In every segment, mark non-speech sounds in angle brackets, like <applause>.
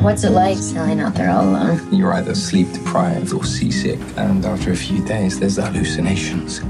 What's it like sailing out there all alone? You're either sleep deprived or seasick, and after a few days, there's the hallucinations.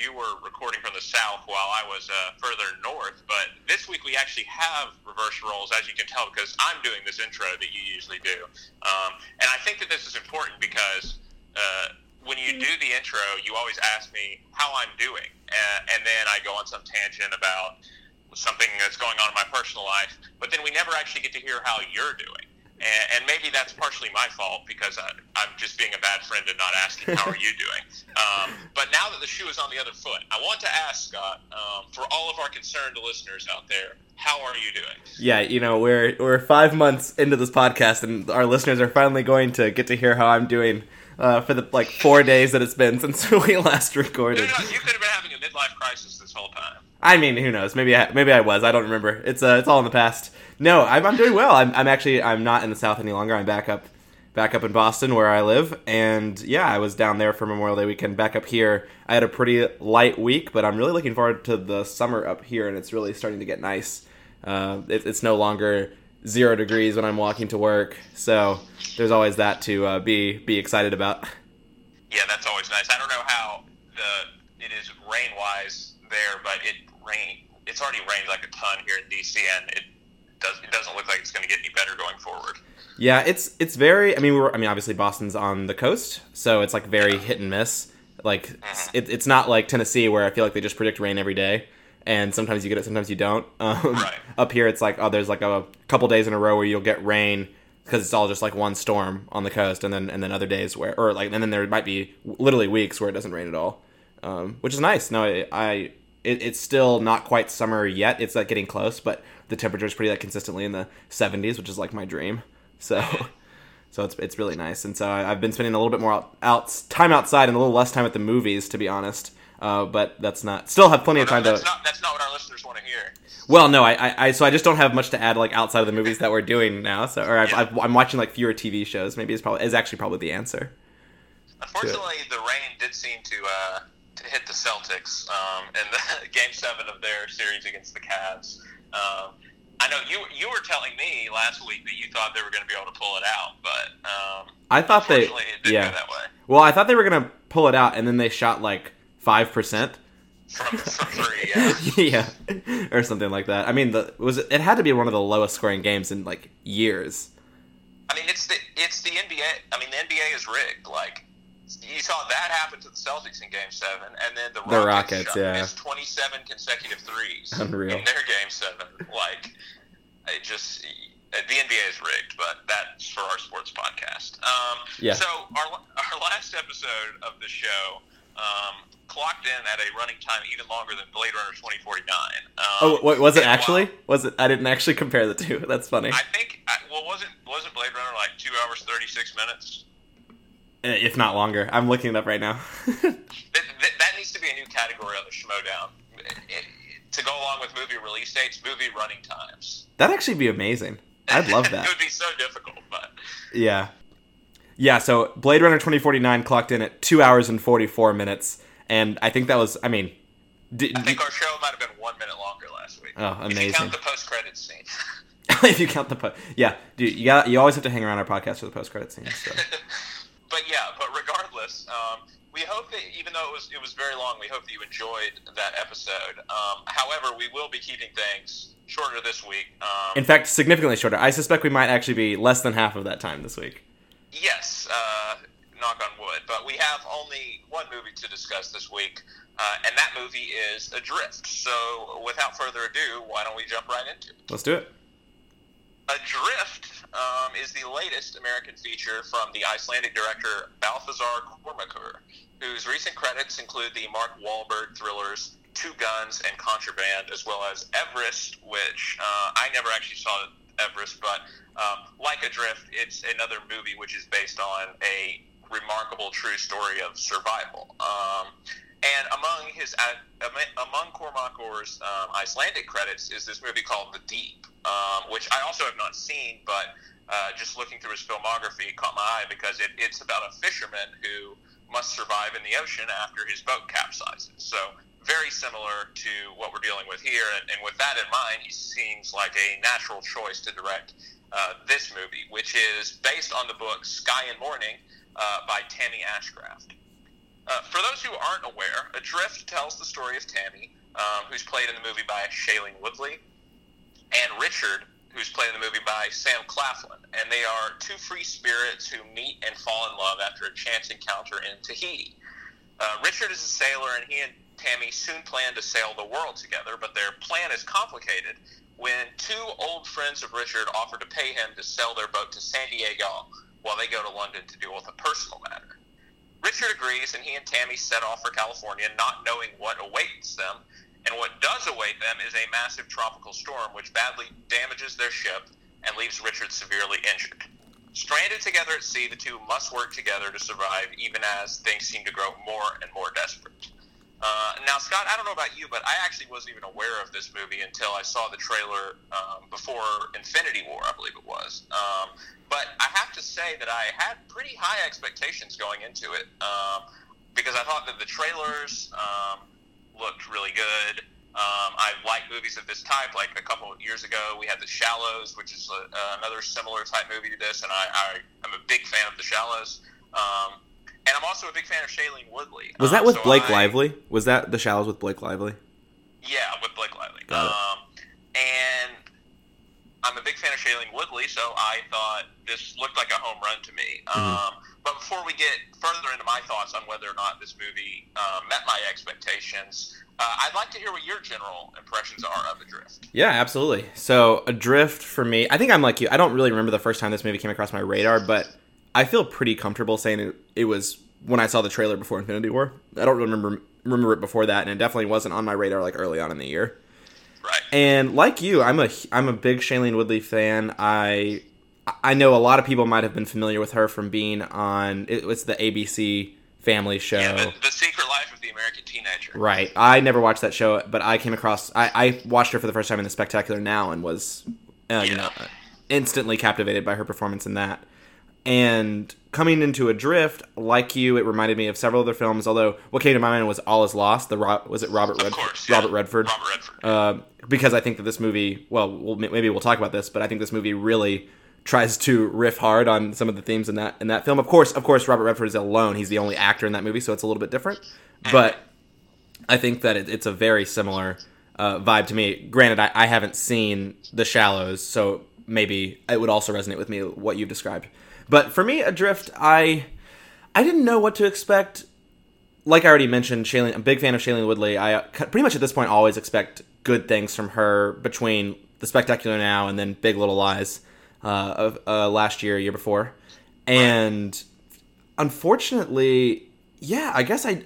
You were recording from the south while I was uh, further north, but this week we actually have reversed roles, as you can tell, because I'm doing this intro that you usually do. Um, and I think that this is important because uh, when you do the intro, you always ask me how I'm doing, uh, and then I go on some tangent about something that's going on in my personal life, but then we never actually get to hear how you're doing. And, and maybe that's partially my fault because I, I'm just being a bad friend and not asking how are you doing. Um, but now that the shoe is on the other foot, I want to ask Scott, um, for all of our concerned listeners out there, how are you doing? Yeah, you know, we're we're five months into this podcast, and our listeners are finally going to get to hear how I'm doing uh, for the like four days that it's been <laughs> since we last recorded. no, no, you could have been having a midlife crisis this whole time. I mean, who knows? Maybe I, maybe I was. I don't remember. It's uh, it's all in the past. No, I'm, I'm doing well. I'm, I'm actually I'm not in the South any longer. I'm back up back up in Boston where I live, and yeah, I was down there for Memorial Day weekend. Back up here, I had a pretty light week, but I'm really looking forward to the summer up here, and it's really starting to get nice. Uh, it, it's no longer zero degrees when I'm walking to work, so there's always that to uh, be be excited about. Yeah, that's always nice. I don't know how the it is rain wise there, but it rain. It's already rained like a ton here in DC, and it does. It doesn't look like it's going to get any better going forward. Yeah, it's it's very. I mean, we're. I mean, obviously Boston's on the coast, so it's like very hit and miss. Like it, it's not like Tennessee where I feel like they just predict rain every day, and sometimes you get it, sometimes you don't. <laughs> Um, Right. Up here, it's like oh, there's like a couple days in a row where you'll get rain because it's all just like one storm on the coast, and then and then other days where or like and then there might be literally weeks where it doesn't rain at all, um, which is nice. No, I. I it, it's still not quite summer yet. It's like getting close, but the temperature is pretty like consistently in the 70s, which is like my dream. So, <laughs> so it's it's really nice. And so I, I've been spending a little bit more out, out time outside and a little less time at the movies, to be honest. Uh, but that's not still have plenty of No, time that's to. not that's not what our listeners want to hear. Well, no, I, I, I so I just don't have much to add like outside of the movies that we're doing now. So or I've, Yeah. I've, I'm watching like fewer TV shows. Maybe is probably is actually probably the answer. Unfortunately, the rain did seem to uh, to hit the Celtics um, in the <laughs> Game Seven of their series against the Cavs. Um, I know you you were telling me last week that you thought they were going to be able to pull it out, but um, I thought they it didn't yeah. go that way. Well, I thought they were gonna pull it out, and then they shot like five percent. From, from <laughs> three, yeah. yeah, or something like that. I mean, the was it, it had to be one of the lowest scoring games in like years. I mean, it's the it's the NBA. I mean, the NBA is rigged. Like you saw that happen to the Celtics in Game Seven, and then the The Rockets, Rockets, yeah. missed twenty-seven consecutive threes Unreal. in their Game Seven. <laughs> Like it just the NBA is rigged, but that's for our sports podcast. Um, Yeah. So our our last episode of the show. Um, clocked in at a running time even longer than Blade Runner 2049. Um, Oh, wait, was it and while- actually? Was it? I didn't actually compare the two. <laughs> That's funny. I think. I, well, wasn't wasn't Blade Runner like two hours thirty six minutes? Eh, if not longer. I'm looking it up right now. <laughs> That, that, that needs to be a new category on the Schmoedown. It- it- to go along with movie release dates, movie running times. That'd actually be amazing. I'd love <laughs> that. it would be so difficult, but Yeah. Yeah, so Blade Runner 2049 clocked in at 2 hours and 44 minutes. And I think that was, I mean, d- I think our show might have been one minute longer last week. Oh, amazing! If you count the post credits scene. <laughs> if you count the po- yeah, dude, you got you always have to hang around our podcast for the post credit scene. So. But yeah, but regardless, um, we hope that even though it was it was very long, we hope that you enjoyed that episode. Um, however, we will be keeping things shorter this week. Um, In fact, significantly shorter. I suspect we might actually be less than half of that time this week. Yes, uh, knock on wood. But we have only one movie to discuss this week, uh, and that movie is Adrift. So, without further ado, why don't we jump right into it? Let's do it. Adrift um, is the latest American feature from the Icelandic director Baltasar Kormakur, whose recent credits include the Mark Wahlberg thrillers Two Guns and Contraband, as well as Everest, which uh, I never actually saw Everest, but um, like Adrift, it's another movie which is based on a remarkable true story of survival. Um, and among his uh, among Kormakur's um, Icelandic credits is this movie called The Deep, um, which I also have not seen, but uh, just looking through his filmography caught my eye because it, it's about a fisherman who must survive in the ocean after his boat capsizes. So very similar to what we're dealing with here, and, and with that in mind, he seems like a natural choice to direct uh, this movie, which is based on the book Sky in Mourning uh, by Tammy Ashcraft. Uh, for those who aren't aware, Adrift tells the story of Tammy, um, who's played in the movie by Shailene Woodley, and Richard, who's played in the movie by Sam Claflin. And they are two free spirits who meet and fall in love after a chance encounter in Tahiti. Uh, Richard is a sailor, and he and Tammy soon plan to sail the world together, but their plan is complicated when two old friends of Richard offer to pay him to sell their boat to San Diego while they go to London to deal with a personal matter. Richard agrees, and he and Tammy set off for California, not knowing what awaits them. And what does await them is a massive tropical storm which badly damages their ship and leaves Richard severely injured. Stranded together at sea, the two must work together to survive, even as things seem to grow more and more desperate. Uh, now, Scott, I don't know about you, but I actually wasn't even aware of this movie until I saw the trailer um, before Infinity War, I believe it was. Um, but I have to say that I had pretty high expectations going into it um, because I thought that the trailers um, looked really good. Um, I like movies of this type. Like a couple of years ago, we had The Shallows, which is a, another similar type movie to this, and I, I, am a big fan of The Shallows. Um, and I'm also a big fan of Shailene Woodley. Was that with so Blake I, Lively? Was that The Shallows with Blake Lively? Yeah, with Blake Lively. Got it. Um, and I'm a big fan of Shailene Woodley, so I thought this looked like a home run to me. Mm-hmm. Um, but before we get further into my thoughts on whether or not this movie uh, met my expectations, uh, I'd like to hear what your general impressions are of Adrift. Yeah, absolutely. So Adrift for me, I think I'm like you. I don't really remember the first time this movie came across my radar, but I feel pretty comfortable saying it, it was when I saw the trailer before Infinity War. I don't remember remember it before that, and it definitely wasn't on my radar like early on in the year. Right. And like you, I'm a I'm a big Shailene Woodley fan. I I know a lot of people might have been familiar with her from being on it was the ABC Family show. Yeah, the, the Secret Life of the American Teenager. Right. I never watched that show, but I came across. I, I watched her for the first time in the Spectacular Now and was, uh, you know, instantly captivated by her performance in that. And coming into Adrift, like you, it reminded me of several other films. Although what came to my mind was All Is Lost. The Ro- was it Robert Redford? course. yeah. Robert Redford. Robert Redford. Uh, because I think that this movie, well, we'll, maybe we'll talk about this, but I think this movie really tries to riff hard on some of the themes in that in that film. Of course, of course, Robert Redford is alone; he's the only actor in that movie, so it's a little bit different. But I think that it, it's a very similar uh, vibe to me. Granted, I, I haven't seen The Shallows, so maybe it would also resonate with me what you've described. But for me, Adrift, I I didn't know what to expect like I already mentioned, Shailene, I'm a big fan of Shailene Woodley. I uh, pretty much at this point always expect good things from her between The Spectacular Now and then Big Little Lies uh, of uh, last year, year before. And unfortunately, yeah, I guess I,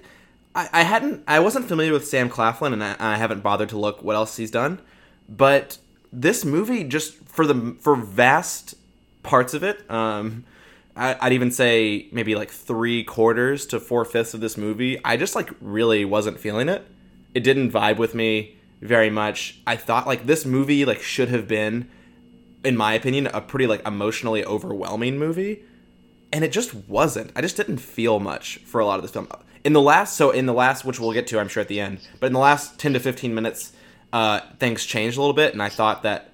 I, I hadn't, I wasn't familiar with Sam Claflin, and I, I haven't bothered to look what else he's done. But this movie, just for the for vast parts of it, um, I'd even say maybe like three quarters to four fifths of this movie, I just like really wasn't feeling it. It didn't vibe with me very much. I thought like this movie like should have been, in my opinion, a pretty like emotionally overwhelming movie, and it just wasn't. I just didn't feel much for a lot of this film. In the last, so in the last, which we'll get to, I'm sure at the end, but in the last ten to fifteen minutes, uh, things changed a little bit, and I thought that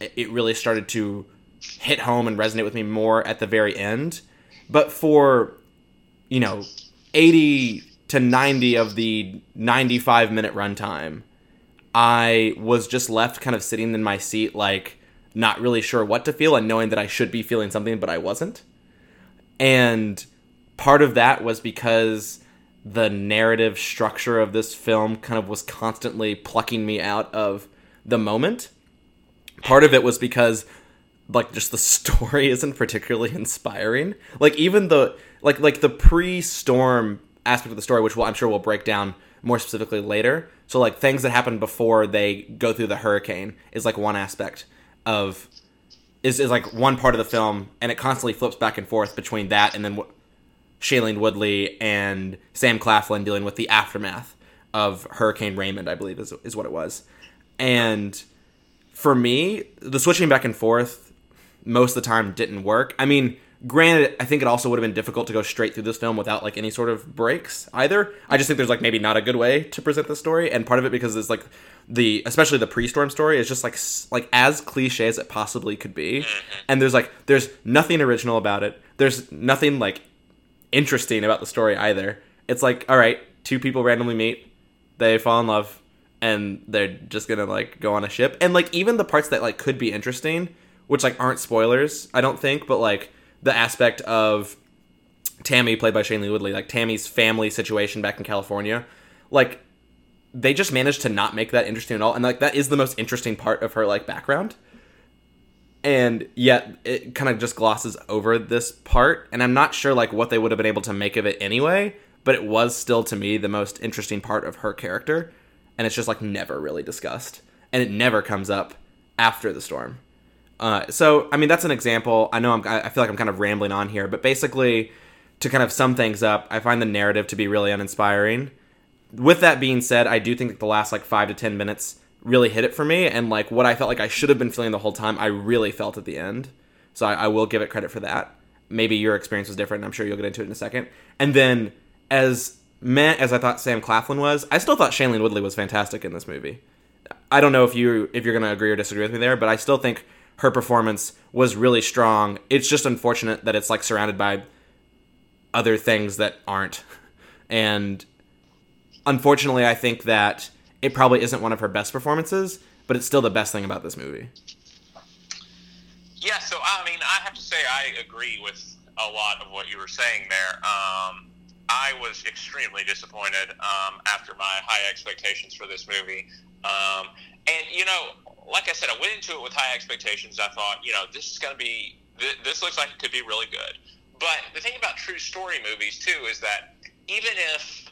it- it really started to hit home and resonate with me more at the very end. But for, you know, 80 to 90 of the 95 minute runtime, I was just left kind of sitting in my seat, like, not really sure what to feel and knowing that I should be feeling something, but I wasn't. And part of that was because the narrative structure of this film kind of was constantly plucking me out of the moment. Part of it was because like just the <laughs> story isn't particularly inspiring. Like even the like like the pre-storm aspect of the story, which we'll, I'm sure we'll break down more specifically later. So like things that happen before they go through the hurricane is like one aspect of is is like one part of the film, and it constantly flips back and forth between that and then what Shailene Woodley and Sam Claflin dealing with the aftermath of Hurricane Raymond, I believe is is what it was. And for me, the switching back and forth most of the time didn't work. I mean, granted, I think it also would have been difficult to go straight through this film without like any sort of breaks either. I just think there's like maybe not a good way to present the story, and part of it because it's like the especially the pre-storm story is just like like as cliche as it possibly could be, mm-hmm. and there's like there's nothing original about it. There's nothing like interesting about the story either. It's like all right, two people randomly meet, they fall in love, and they're just gonna like go on a ship, and like even the parts that like could be interesting, which like aren't spoilers, I don't think, but like the aspect of Tammy, played by Shailene Woodley, like Tammy's family situation back in California, like they just managed to not make that interesting at all, and like that is the most interesting part of her like background. And yet it kind of just glosses over this part, and I'm not sure like what they would have been able to make of it anyway, but it was still to me the most interesting part of her character, and it's just like never really discussed, and it never comes up after the storm. Uh, so, I mean, that's an example. I know I'm, I feel like I'm kind of rambling on here, but basically, to kind of sum things up, I find the narrative to be really uninspiring. With that being said, I do think that the last like five to ten minutes really hit it for me, and like what I felt like I should have been feeling the whole time, I really felt at the end. So I, I will give it credit for that. Maybe your experience was different. I'm sure you'll get into it in a second. And then, as meh as I thought Sam Claflin was, I still thought Shailene Woodley was fantastic in this movie. I don't know if you if you're gonna agree or disagree with me there, but I still think her performance was really strong. It's just unfortunate that it's like surrounded by other things that aren't. And unfortunately, I think that it probably isn't one of her best performances, but it's still the best thing about this movie. Yeah, so I mean, I have to say I agree with a lot of what you were saying there. Um, I was extremely disappointed um, after my high expectations for this movie. Um, and, you know, like I said, I went into it with high expectations. I thought, you know, this is going to be, th- this looks like it could be really good. But the thing about true story movies, too, is that even if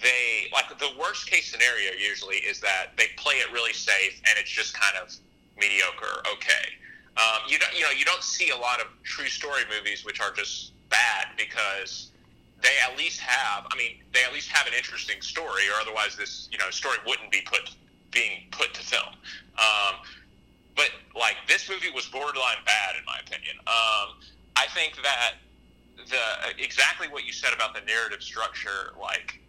they, like, the worst case scenario usually is that they play it really safe and it's just kind of mediocre, okay. Um, you don't, you know, you don't see a lot of true story movies which are just bad because they at least have, I mean, they at least have an interesting story, or otherwise this, you know, story wouldn't be put being put to film. Um, but like this movie was borderline bad in my opinion. Um, I think that the exactly what you said about the narrative structure, like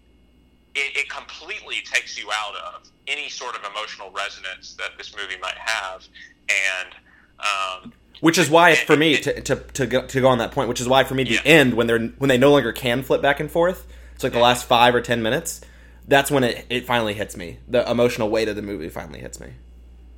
it, it completely takes you out of any sort of emotional resonance that this movie might have, and um, which is why for me to, to, to, go, to go on that point which is why for me the yeah. end when they're when they no longer can flip back and forth it's like the last five or ten minutes that's when it, it finally hits me. The emotional weight of the movie finally hits me.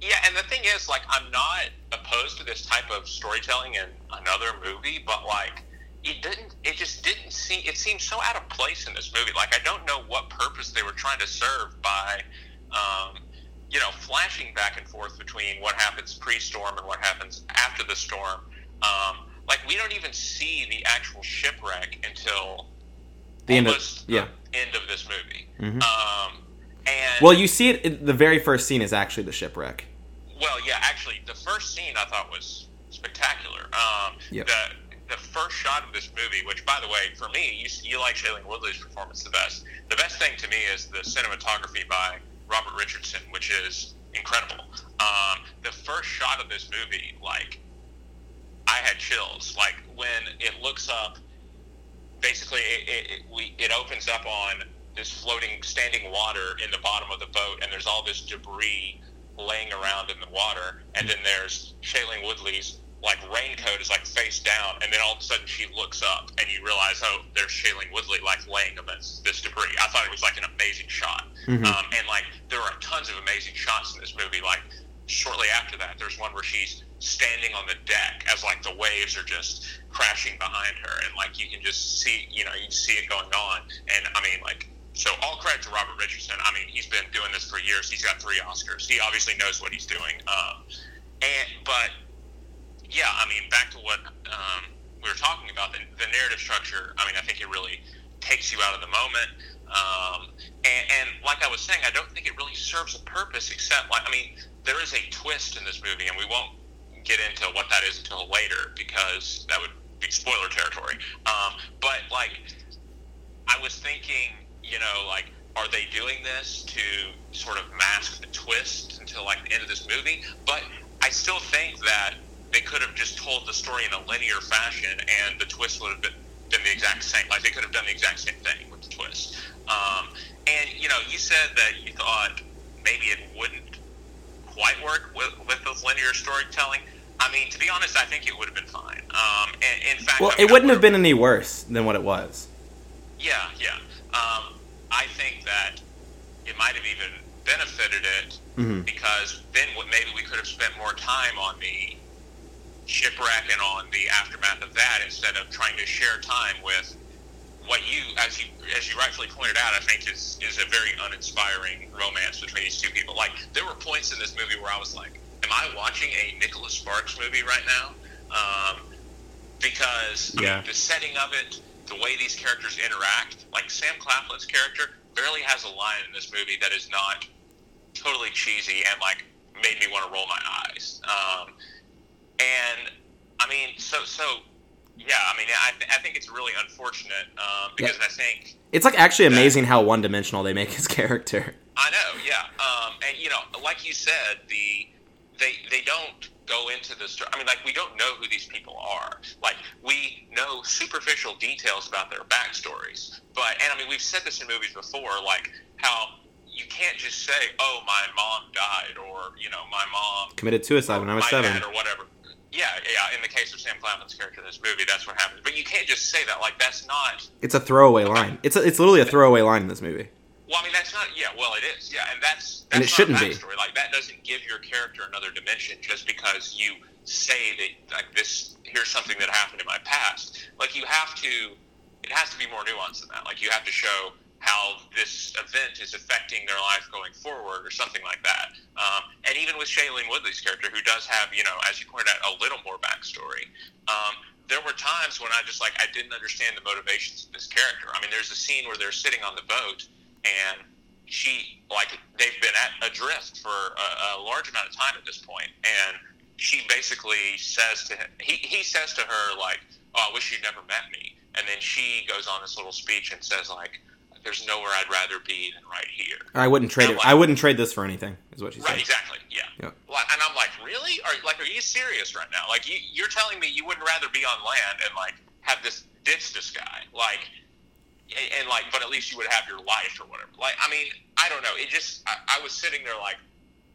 Yeah and the thing is like i'm not opposed to this type of storytelling in another movie but like it didn't it just didn't seem it seemed so out of place in this movie. Like i don't know what purpose they were trying to serve by um, you know, flashing back and forth between what happens pre-storm and what happens after the storm. Um, like we don't even see the actual shipwreck until the end of yeah end of this movie. Mm-hmm. Um, and well, you see it. In the very first scene is actually the shipwreck. Well, yeah, actually, the first scene I thought was spectacular. Um, yep. The the first shot of this movie, which by the way, for me, you you like Shailene Woodley's performance the best. The best thing to me is the cinematography by Robert Richardson, which is incredible. Um, the first shot of this movie, like, I had chills. Like when it looks up, basically, it, it, it, we it opens up on this floating, standing water in the bottom of the boat, and there's all this debris laying around in the water, and then there's Shailene Woodley's like raincoat is like face down, and then all of a sudden she looks up, and you realize, oh, there's Shailene Woodley like laying amidst this debris. I thought it was like an amazing shot, Mhm. um, and like there are tons of amazing shots in this movie. Like shortly after that, there's one where she's standing on the deck as like the waves are just crashing behind her, and like you can just see, you know, you see it going on, and I mean, like. So all credit to Robert Richardson. I mean, he's been doing this for years. He's got three Oscars. He obviously knows what he's doing. Um, and but yeah, I mean, back to what um, we were talking about, the, the narrative structure. I mean, I think it really takes you out of the moment. Um, and, and like I was saying, I don't think it really serves a purpose except, like, I mean, there is a twist in this movie, and we won't get into what that is until later because that would be spoiler territory. Um, but like, I was thinking, you know, like, are they doing this to sort of mask the twist until like the end of this movie? But I still think that they could have just told the story in a linear fashion, and the twist would have been, been the exact same. Like they could have done the exact same thing with the twist. Um, and you know, you said that you thought maybe it wouldn't quite work with, with the linear storytelling. I mean, to be honest, I think it would have been fine. Um, and, in fact, Well, it wouldn't have been any worse than what it was. Yeah, yeah. Um, I think that it might have even benefited it Mhm. because then what maybe we could have spent more time on the shipwreck and on the aftermath of that instead of trying to share time with what you, as you as you rightfully pointed out, I think is is a very uninspiring romance between these two people. Like there were points in this movie where I was like, "Am I watching a Nicholas Sparks movie right now?" Um, because I Yeah. mean, the setting of it, the way these characters interact, like Sam Claflin's character barely has a line in this movie that is not totally cheesy and like made me want to roll my eyes. Um, and I mean, so so yeah, I mean, I, th- I think it's really unfortunate um, because I think It's like actually amazing how one dimensional they make his <laughs> character. I know, yeah. Um, and you know, like you said, the they they don't go into the story. I mean, like we don't know who these people are. Like we know superficial details about their backstories, but and I mean, we've said this in movies before, like how you can't just say, "Oh, my mom died," or you know, "My mom Committed suicide when I was seven. or whatever. Yeah, yeah. In the case of Sam Claflin's character in this movie, that's what happens. But you can't just say that. Like that's not. It's a throwaway line. It's a, it's literally a throwaway line in this movie. Well, I mean, that's not. Yeah, well, it is. Yeah, and that's that's And it not shouldn't be. backstory. Like that doesn't give your character another dimension just because you say that like this. Here's something that happened in my past. Like you have to. It has to be more nuanced than that. Like you have to show how this event is affecting their life going forward, or something like that. Um, and even with Shailene Woodley's character, who does have, you know, as you pointed out, a little more backstory. Um, there were times when I just like I didn't understand the motivations of this character. I mean, there's a scene where they're sitting on the boat and she like they've been at adrift for a, a large amount of time at this point, and she basically says to him, he he says to her like, "Oh, I wish you'd never met me," and then she goes on this little speech and says like, "There's nowhere I'd rather be than right here." I wouldn't trade it. I wouldn't trade this for anything. Is what she Right, said. exactly. Yeah. Yep. And I'm like, really? Are like, are you serious right now? Like, you, you're telling me you wouldn't rather be on land and like have this ditch this guy, like, and, and like, but at least you would have your life or whatever. Like, I mean, I don't know. It just, I, I was sitting there like,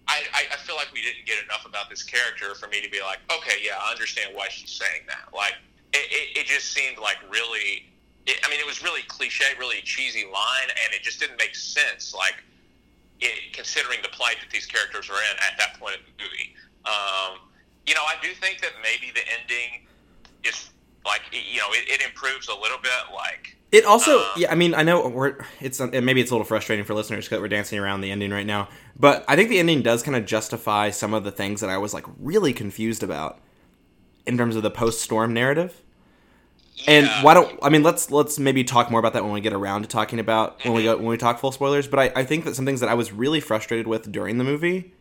I, I, I feel like we didn't get enough about this character for me to be like, okay, yeah, I understand why she's saying that. Like, it, it, it just seemed like really. It, I mean, it was really cliche, really cheesy line, and it just didn't make sense. Like, it, considering the plight that these characters are in at that point in the movie. Um, you know, I do think that maybe the ending is like you know it, it improves a little bit. Like It also, Uh, yeah. I mean, I know we're it's maybe it's a little frustrating for listeners because we're dancing around the ending right now. But I think the ending does kind of justify some of the things that I was like really confused about in terms of the post storm narrative. And yeah, why don't I mean let's let's maybe talk more about that when we get around to talking about when we go mm-hmm. when we talk full spoilers. But I, I think that some things that I was really frustrated with during the movie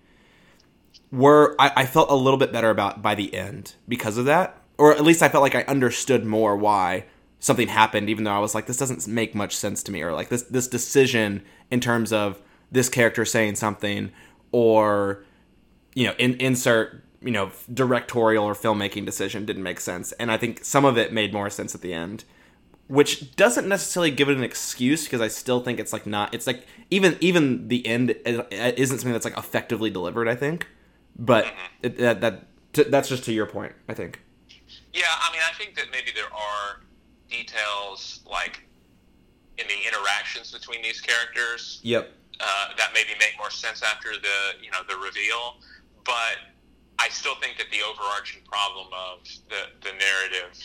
were I, I felt a little bit better about by the end because of that. Or at least I felt like I understood more why something happened, even though I was like, this doesn't make much sense to me, or like this this decision in terms of this character saying something or you know, in, insert you know directorial or filmmaking decision didn't make sense, and I think some of it made more sense at the end, which doesn't necessarily give it an excuse because I still think it's like not. It's like even even the end isn't something that's like effectively delivered. I think, but it, that that t- that's just to your point. I think. yeah. I mean, I think that maybe there are details like in the interactions between these characters Yep. uh, that maybe make more sense after the you know the reveal, but I still think that the overarching problem of the the narrative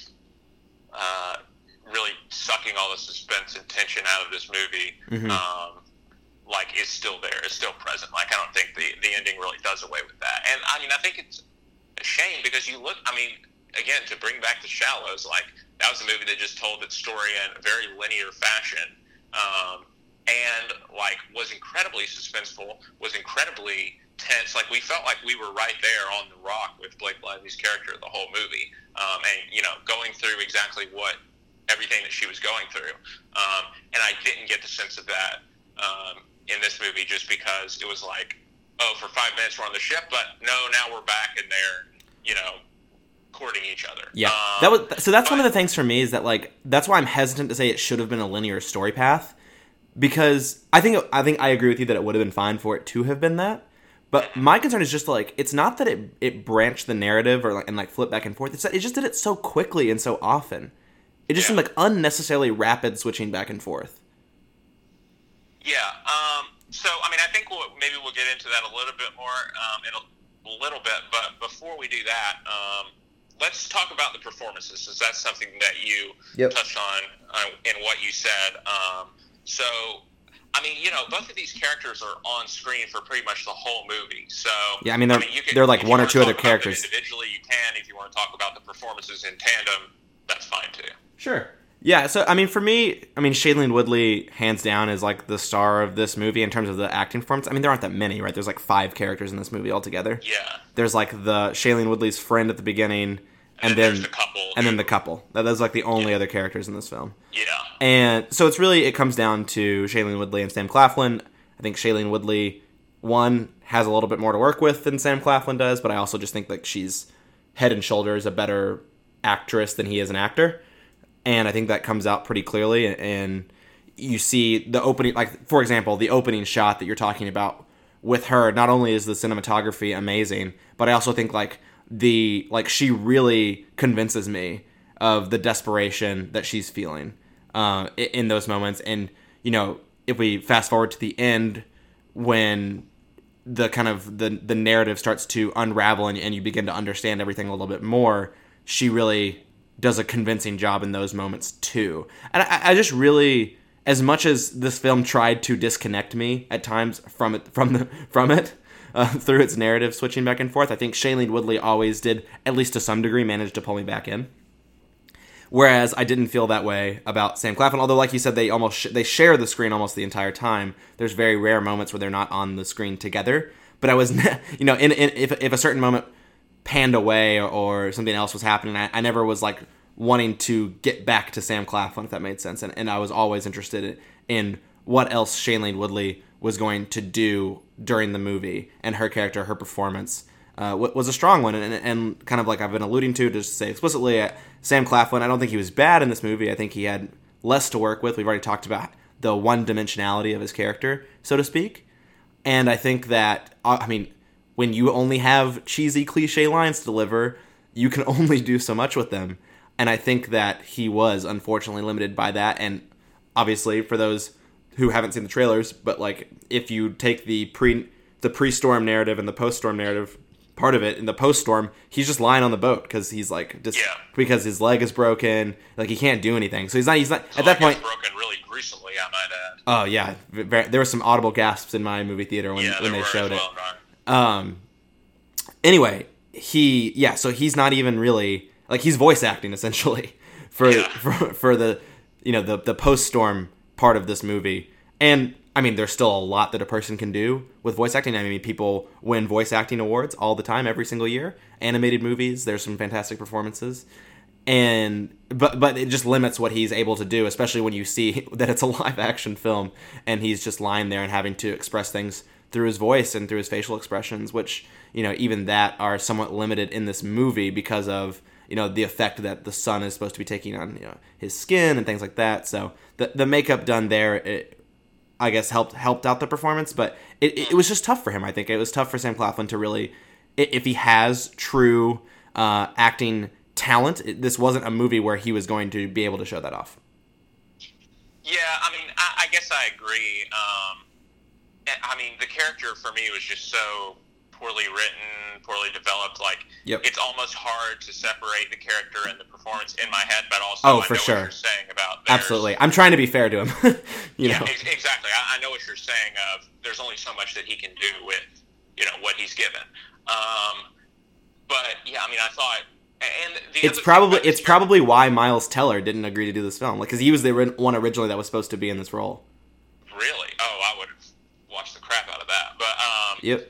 uh, really sucking all the suspense and tension out of this movie, Mhm. um, like is still there, is still present. Like I don't think the the ending really does away with that. And I mean, I think it's a shame because you look. I mean, again, to bring back the Shallows, like that was a movie that just told its story in a very linear fashion. Um, and like was incredibly suspenseful, was incredibly tense. Like we felt like we were right there on the rock with Blake Lively's character the whole movie, um, and you know going through exactly what everything that she was going through. Um, and I didn't get the sense of that um, in this movie just because it was like, oh, for five minutes we're on the ship, but no, now we're back in they're you know courting each other. Yeah, Um, that was so. That's but- one of the things for me is that like that's why I'm hesitant to say it should have been a linear story path because I think I think I agree with you that it would have been fine for it to have been that. But my concern is just like it's not that it it branched the narrative or like and like flipped back and forth. It's that it just did it so quickly and so often. It just Yeah. seemed like unnecessarily rapid switching back and forth. Yeah. Um, so, I mean, I think we'll, maybe we'll get into that a little bit more um, in a, a little bit. But before we do that, um, let's talk about the performances, Is that something that you Yep. touched on uh, in what you said. Um, so, I mean, you know, both of these characters are on screen for pretty much the whole movie. So, Yeah, I mean, they're- you they're like one or two other talk about them characters. Individually, you can. If you want to talk about the performances in tandem, that's fine too. Sure. Yeah, so I mean, for me, I mean, Shailene Woodley, hands down, is like the star of this movie in terms of the acting performance. I mean, there aren't that many, right? There's like five characters in this movie altogether. Yeah. There's like the Shailene Woodley's friend at the beginning, and, then then the couple and then the couple. That those like the only other characters in this film. Yeah. And so it's really it comes down to Shailene Woodley and Sam Claflin. I think Shailene Woodley, one, has a little bit more to work with than Sam Claflin does, but I also just think like she's head and shoulders a better actress than he is an actor. And I think that comes out pretty clearly and you see the opening like for example, the opening shot that you're talking about with her, not only is the cinematography amazing, but I also think like the like she really convinces me of the desperation that she's feeling uh, in those moments. And you know, if we fast forward to the end, when the kind of the the narrative starts to unravel and, and you begin to understand everything a little bit more, she really does a convincing job in those moments too. And I, I just really, as much as this film tried to disconnect me at times from it from the <laughs> from it. Uh, through its narrative switching back and forth, I think Shailene Woodley always did, at least to some degree, manage to pull me back in. Whereas I didn't feel that way about Sam Claflin. Although, like you said, they almost sh- they share the screen almost the entire time. There's very rare moments where they're not on the screen together. But I was, <laughs> you know, in, in if if a certain moment panned away or, or something else was happening, I, I never was like wanting to get back to Sam Claflin if that made sense. And and I was always interested in, in what else Shailene Woodley was going to do during the movie and her character, her performance uh, was a strong one, and, and kind of like I've been alluding to, to say explicitly, uh, Sam Claflin. I don't think he was bad in this movie. I think he had less to work with. We've already talked about the one dimensionality of his character, so to speak. And I think that uh, I mean, when you only have cheesy cliche lines to deliver, you can <laughs> only do so much with them. And I think that he was unfortunately limited by that. And obviously, for those who haven't seen the trailers, but like if you take the pre the pre-storm narrative and the post-storm narrative part of it in the post-storm he's just lying on the boat because he's like just Yeah. because his leg is broken like he can't do anything so he's not he's not at that point broken really recently, I might add. oh yeah there were some audible gasps in my movie theater when, yeah, when they showed as it well, Ryan. um anyway he yeah so he's not even really like he's voice acting essentially <laughs> for Yeah. for, for the you know the the post storm part of this movie and i mean there's still a lot that a person can do with voice acting. I mean people win voice acting awards all the time every single year. Animated movies there's some fantastic performances. And but but it just limits what he's able to do especially when you see <laughs> that it's a live action film and he's just lying there and having to express things through his voice and through his facial expressions which you know even that are somewhat limited in this movie because of you know the effect that the sun is supposed to be taking on you know his skin and things like that. So the the makeup done there it I guess helped helped out the performance, but it, it was just tough for him. I think it was tough for Sam Claflin to really, if he has true uh, acting talent, it, this wasn't a movie where he was going to be able to show that off. Yeah, I mean, I, I guess I agree. Um, I mean, the character for me was just so poorly written, poorly developed. Like, Yep. it's almost hard to separate the character and the performance in my head. But also, Oh, for sure. what you're saying about theirs. Absolutely, I'm trying to be fair to him. <laughs> you yeah, know, ex- exactly. I, I know what you're saying. Of there's only so much that he can do with you know what he's given. Um, but yeah, I mean, I thought, and the It's probably it's probably why Miles Teller didn't agree to do this film, like because he was the one originally that was supposed to be in this role. Really? Oh, I would have watched the crap out of that. But um, Yep.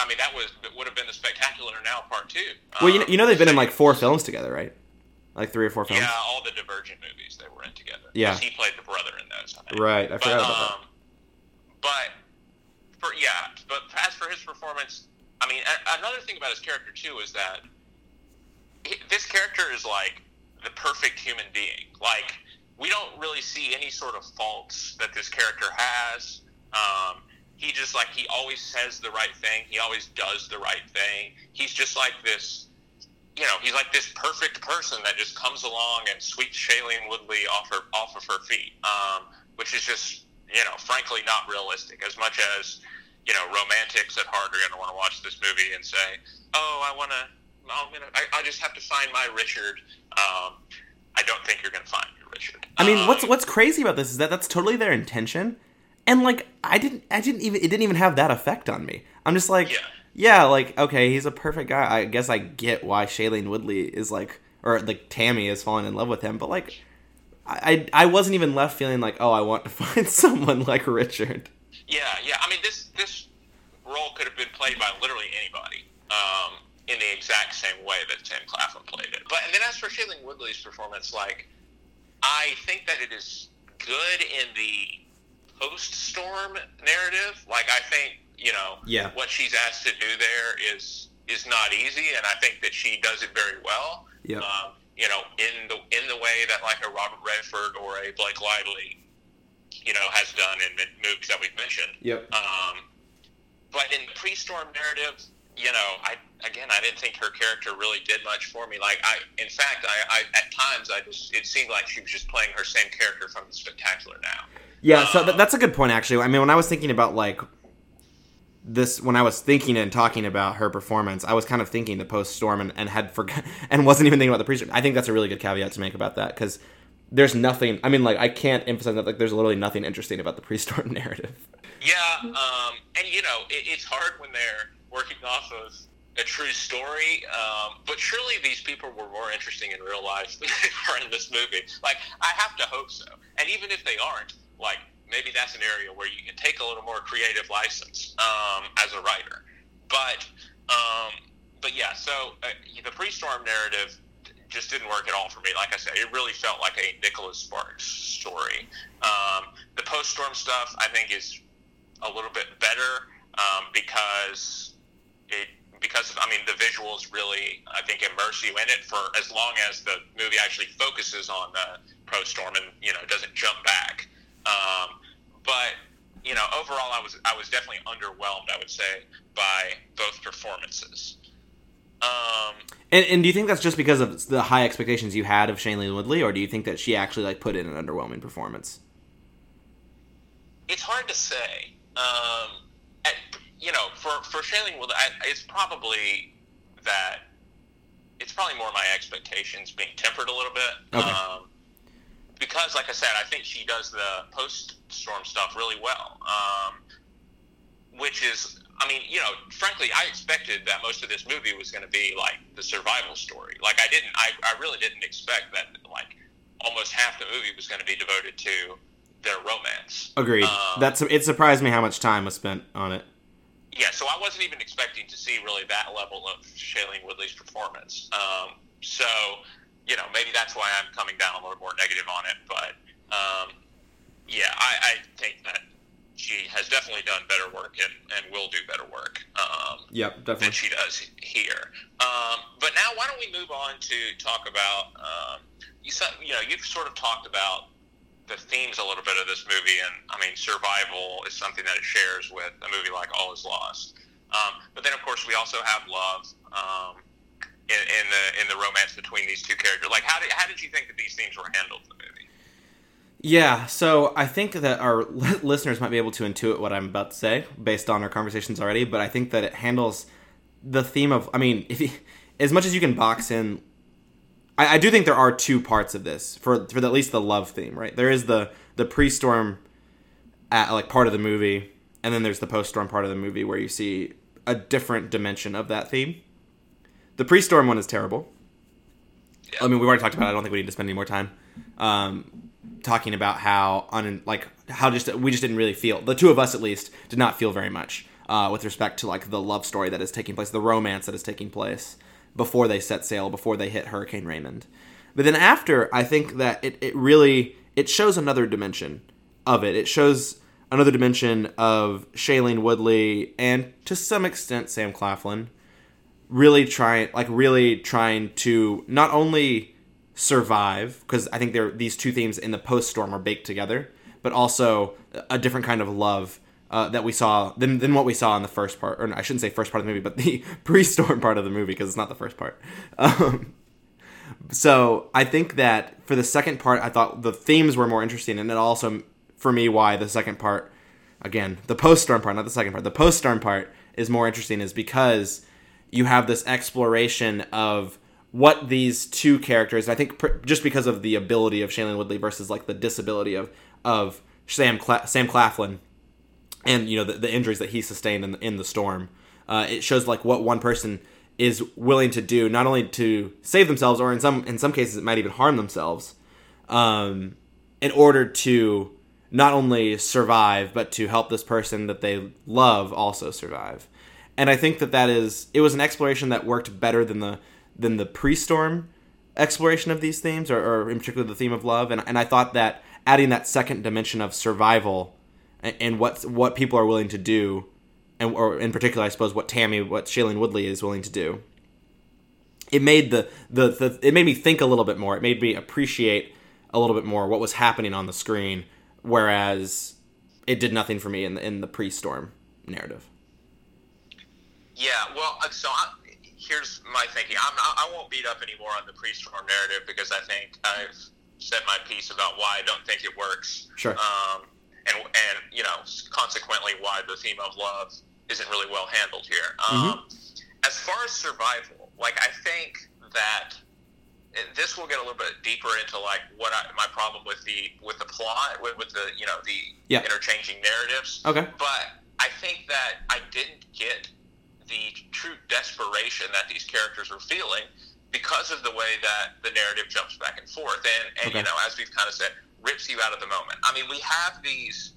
I mean, that was that would have been the spectacular now part two. Well, you know, Um, you know they've been in like four films together, right? Like three or four films. yeah, all the Divergent movies they were in together. Yeah, he played the brother in those. I think. Right, I But, forgot about um, But for yeah, but as for his performance, I mean, a- another thing about his character too is that he, this character is like the perfect human being. Like we don't really see any sort of faults that this character has. Um, he just like he always says the right thing. He always does the right thing. He's just like this. You know, he's like this perfect person that just comes along and sweeps Shailene Woodley off her off of her feet, um, which is just you know, frankly, not realistic. As much as you know, romantics at heart are going to want to watch this movie and say, "Oh, I want to." I'm gonna. I, I just have to find my Richard. Um, I don't think you're going to find your Richard. I mean, what's Um, what's crazy about this is that that's totally their intention, and like I didn't I didn't even it didn't even have that effect on me. I'm just like, Yeah. yeah, like okay, he's a perfect guy. I guess I get why Shailene Woodley is like, or like Tammy is falling in love with him, but like. I, I I wasn't even left feeling like oh I want to <laughs> find someone like Richard. Yeah, yeah. I mean, this this role could have been played by literally anybody um, in the exact same way that Tim Claflin played it. But and then as for Shailene Woodley's performance, like I think that it is good in the post-storm narrative. Like I think you know Yeah. what she's asked to do there is is not easy, and I think that she does it very well. Yep. Um, you know, in the in the way that like a Robert Redford or a Blake Lively, you know, has done in the movies that we've mentioned. Yep. Um, but in the pre-storm narrative, you know, I again, I didn't think her character really did much for me. Like, I, in fact, I, I at times, I just it seemed like she was just playing her same character from the Spectacular now. Yeah, so th- that's a good point actually. I mean, when I was thinking about like this, when I was thinking and talking about her performance, I was kind of thinking the post storm and, and had forgot <laughs> and wasn't even thinking about the pre. I think that's a really good caveat to make about that because there's nothing. I mean, like I can't emphasize that like there's literally nothing interesting about the pre storm <laughs> narrative. Yeah, um, and you know, it, it's hard when they're working off of a true story. Um, but surely these people were more interesting in real life <laughs> than they were in this movie. Like, I have to hope so. And even if they aren't, like, maybe that's an area where you can take a little more creative license um, as a writer. But, um, but yeah. So uh, the pre-storm narrative just didn't work at all for me. Like I said, it really felt like a Nicholas Sparks story. Um, the post-storm stuff, I think, is a little bit better um, because it because I mean the visuals really I think immerse you in it for as long as the movie actually focuses on the post-storm and you know doesn't jump back. Um, but you know overall I was I was definitely underwhelmed I would say by both performances. Um, And, and do you think that's just because of the high expectations you had of Shailene Woodley, or do you think that she actually like put in an underwhelming performance? it's hard to say. Um, at, you know, for for Shailene Woodley, I, it's probably that it's probably more my expectations being tempered a little bit. Okay. Um, because, like I said, I think she does the post-storm stuff really well. Um, which is, I mean, you know, frankly, I expected that most of this movie was going to be like the survival story. Like, I didn't, I, I really didn't expect that, like, almost half the movie was going to be devoted to their romance. Agreed. Um, That's it. Surprised me how much time was spent on it. Yeah, so I wasn't even expecting to see really that level of Shailene Woodley's performance. Um, so, you know, maybe that's why I'm coming down a little more negative on it. But, um, yeah, I, I think that she has definitely done better work and, and will do better work um, Yep, than she does here. Um, but now, why don't we move on to talk about, um, you, said, you know, you've sort of talked about the themes a little bit of this movie, and I mean, survival is something that it shares with a movie like All Is Lost. Um, but then, of course, we also have love um, in, in the in the romance between these two characters. Like, how did how did you think that these themes were handled in the movie? Yeah, so I think that our <laughs> listeners might be able to intuit what I'm about to say based on our conversations already, but I think that it handles the theme of. I mean, if you, as much as you can box in, I, do think there are two parts of this for for at least the love theme, right? There is the the pre-storm, like part of the movie, and then there's the post-storm part of the movie where you see a different dimension of that theme. The pre-storm one is terrible. I mean, we've already talked about. it. I don't think we need to spend any more time um, talking about how un like how just we just didn't really feel the two of us at least did not feel very much uh, with respect to like the love story that is taking place, the romance that is taking place before they set sail, before they hit Hurricane Raymond. But then after, I think that it, it really it shows another dimension of it. It shows another dimension of Shailene Woodley and to some extent Sam Claflin really trying like really trying to not only survive because I think they're these two themes in the post storm are baked together, but also a different kind of love uh, that we saw than, than what we saw in the first part, or I shouldn't say first part of the movie, but the <laughs> pre-storm part of the movie because it's not the first part. Um, so I think that for the second part, I thought the themes were more interesting, and then also for me why the second part, again, the post-storm part, not the second part, the post-storm part is more interesting is because you have this exploration of what these two characters. I think pr- just because of the ability of Shailene Woodley versus like the disability of of Sam Cla- Sam Claflin, and you know the, the injuries that he sustained in the, in the storm. Uh, it shows like what one person is willing to do, not only to save themselves, or in some in some cases it might even harm themselves, um, in order to not only survive but to help this person that they love also survive. And I think that that is it was an exploration that worked better than the than the pre-storm exploration of these themes, or, or in particular the theme of love. And and I thought that adding that second dimension of survival and, and what what people are willing to do, and or in particular, I suppose what Tami, what Shailene Woodley is willing to do. It made the, the the it made me think a little bit more. It made me appreciate a little bit more what was happening on the screen, whereas it did nothing for me in the in the pre-storm narrative. Yeah, well, uh, so I, here's my thinking. I'm not, I won't beat up anymore on the pre-storm narrative because I think I've said my piece about why I don't think it works. Sure. Um, and and you know, consequently, why the theme of love isn't really well handled here. Um, As far as survival, like I think that this will get a little bit deeper into like what I, my problem with the with the plot with, with the you know the Yeah. interchanging narratives. Okay. But I think that I didn't get the true desperation that these characters were feeling because of the way that the narrative jumps back and forth, and and Okay. you know as we've kind of said, rips you out of the moment. I mean, we have these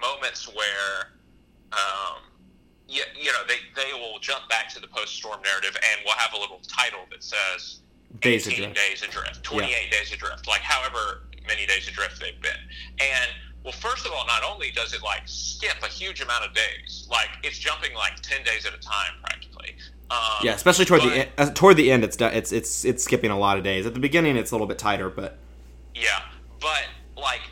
moments where. Um, you, you know, they, they will jump back to the post-storm narrative, and we'll have a little title that says Days 18 adrift. days adrift, 28 days adrift, like however many days adrift they've been. And well, first of all, not only does it like skip a huge amount of days, like it's jumping like 10 days at a time practically. Um, Yeah, especially toward but- the end, uh, toward the end, it's it's it's it's skipping a lot of days. At the beginning, it's a little bit tighter, but Yeah, but like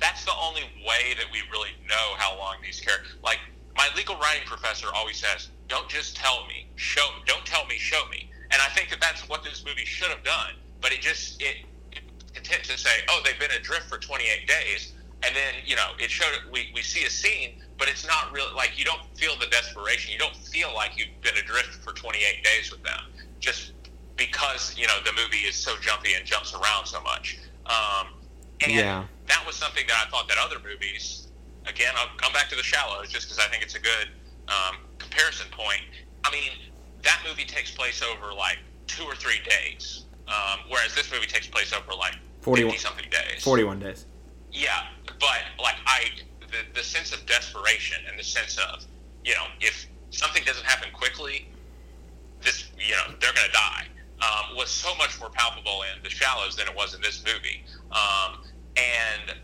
that's the only way that we really know how long these characters. Like my legal writing professor always says, "Don't just tell me, show. Don't tell me, show me." And I think that that's what this movie should have done. But it just it, it content to say, "Oh, they've been adrift for 28 days," and then you know it showed we we see a scene, but it's not real. Like you don't feel the desperation. You don't feel like you've been adrift for 28 days with them, just because you know the movie is so jumpy and jumps around so much. Um, and Yeah. that was something that I thought that other movies, again, I'll come back to The Shallows just because I think it's a good um, comparison point. I mean, that movie takes place over like two or three days, um, whereas this movie takes place over like 41 something days. forty-one days. Yeah, but like I, the, the sense of desperation and the sense of, you know, if something doesn't happen quickly, this, you know, they're going to die, um, was so much more palpable in The Shallows than it was in this movie. Um, and,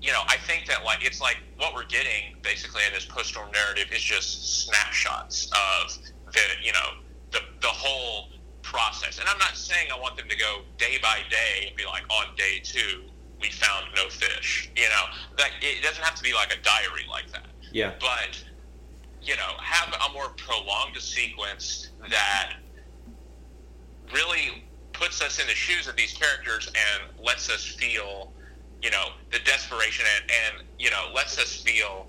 you know, I think that like it's like what we're getting basically in this post-storm narrative is just snapshots of the, you know, the the whole process. And I'm not saying I want them to go day by day and be like, on day two, we found no fish. You know, like it doesn't have to be like a diary like that. Yeah. But you know, have a more prolonged sequence that really puts us in the shoes of these characters and lets us feel, you know, the desperation and, and you know, lets us feel,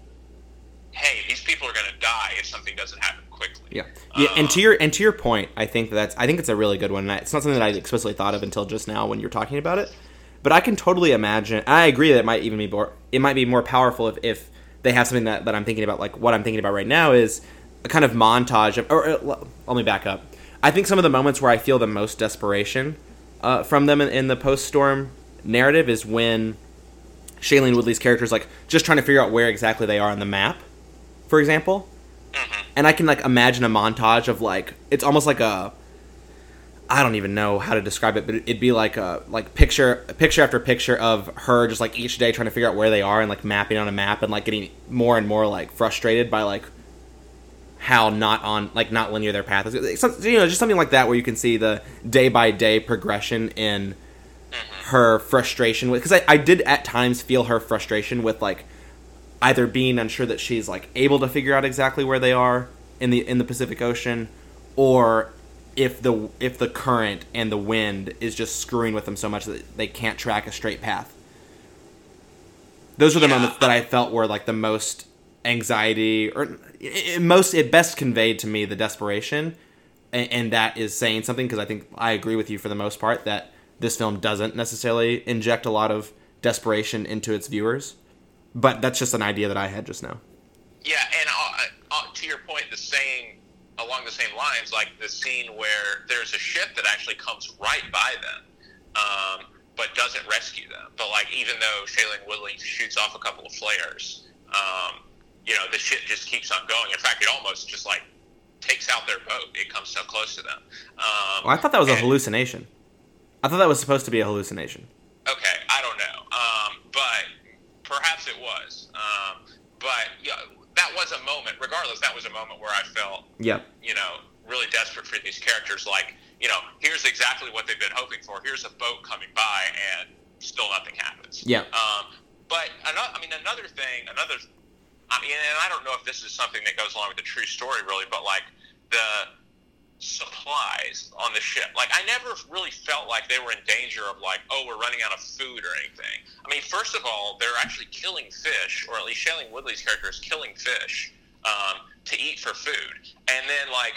hey, these people are going to die if something doesn't happen quickly. Yeah, yeah, and to um, your and to your point, I think that's I think it's a really good one. And it's not something that I explicitly thought of until just now when you're talking about it. But I can totally imagine. I agree that it might even be more. It might be more powerful if, if they have something that, that I'm thinking about. Like what I'm thinking about right now is a kind of montage of. Or, or let me back up. I think some of the moments where I feel the most desperation uh, from them in, in the post storm narrative is when Shailene Woodley's character is like just trying to figure out where exactly they are on the map, for example. And I can like imagine a montage of like it's almost like a I don't even know how to describe it, but it'd be like a like picture picture after picture of her just like each day trying to figure out where they are and like mapping on a map and like getting more and more like frustrated by like how not on like not linear their path is. You know, just something like that where you can see the day by day progression in mm-hmm. her frustration with because I, I did at times feel her frustration with like either being unsure that she's like able to figure out exactly where they are in the in the Pacific Ocean or if the if the current and the wind is just screwing with them so much that they can't track a straight path. Those are the Yeah. moments that I felt were like the most anxiety or i- i- most it best conveyed to me the desperation and, and that is saying something because I think I agree with you for the most part that this film doesn't necessarily inject a lot of desperation into its viewers but that's just an idea that I had just now. Yeah, and uh, uh, to your point, the same along the same lines, like the scene where there's a ship that actually comes right by them, um, but doesn't rescue them. But like, even though Shailene Woodley shoots off a couple of flares, um, you know, the ship just keeps on going. In fact, it almost just like takes out their boat. It comes so close to them. Um, Well, I thought that was a hallucination. I thought that was supposed to be a hallucination. Okay, I don't know, um, but perhaps it was. Um, but yeah, was a moment. Regardless, that was a moment where I felt, Yep. you know, really desperate for these characters. Like, you know, here's exactly what they've been hoping for. Here's a boat coming by, and still nothing happens. Yeah. Um, but another, I mean, another thing, another. I mean, and I don't know if this is something that goes along with the true story, really, but like the supplies on the ship. Like I never really felt like they were in danger of like, oh, we're running out of food or anything. I mean, first of all, they're actually killing fish, or at least Shailene Woodley's character is killing fish um, to eat for food, and then like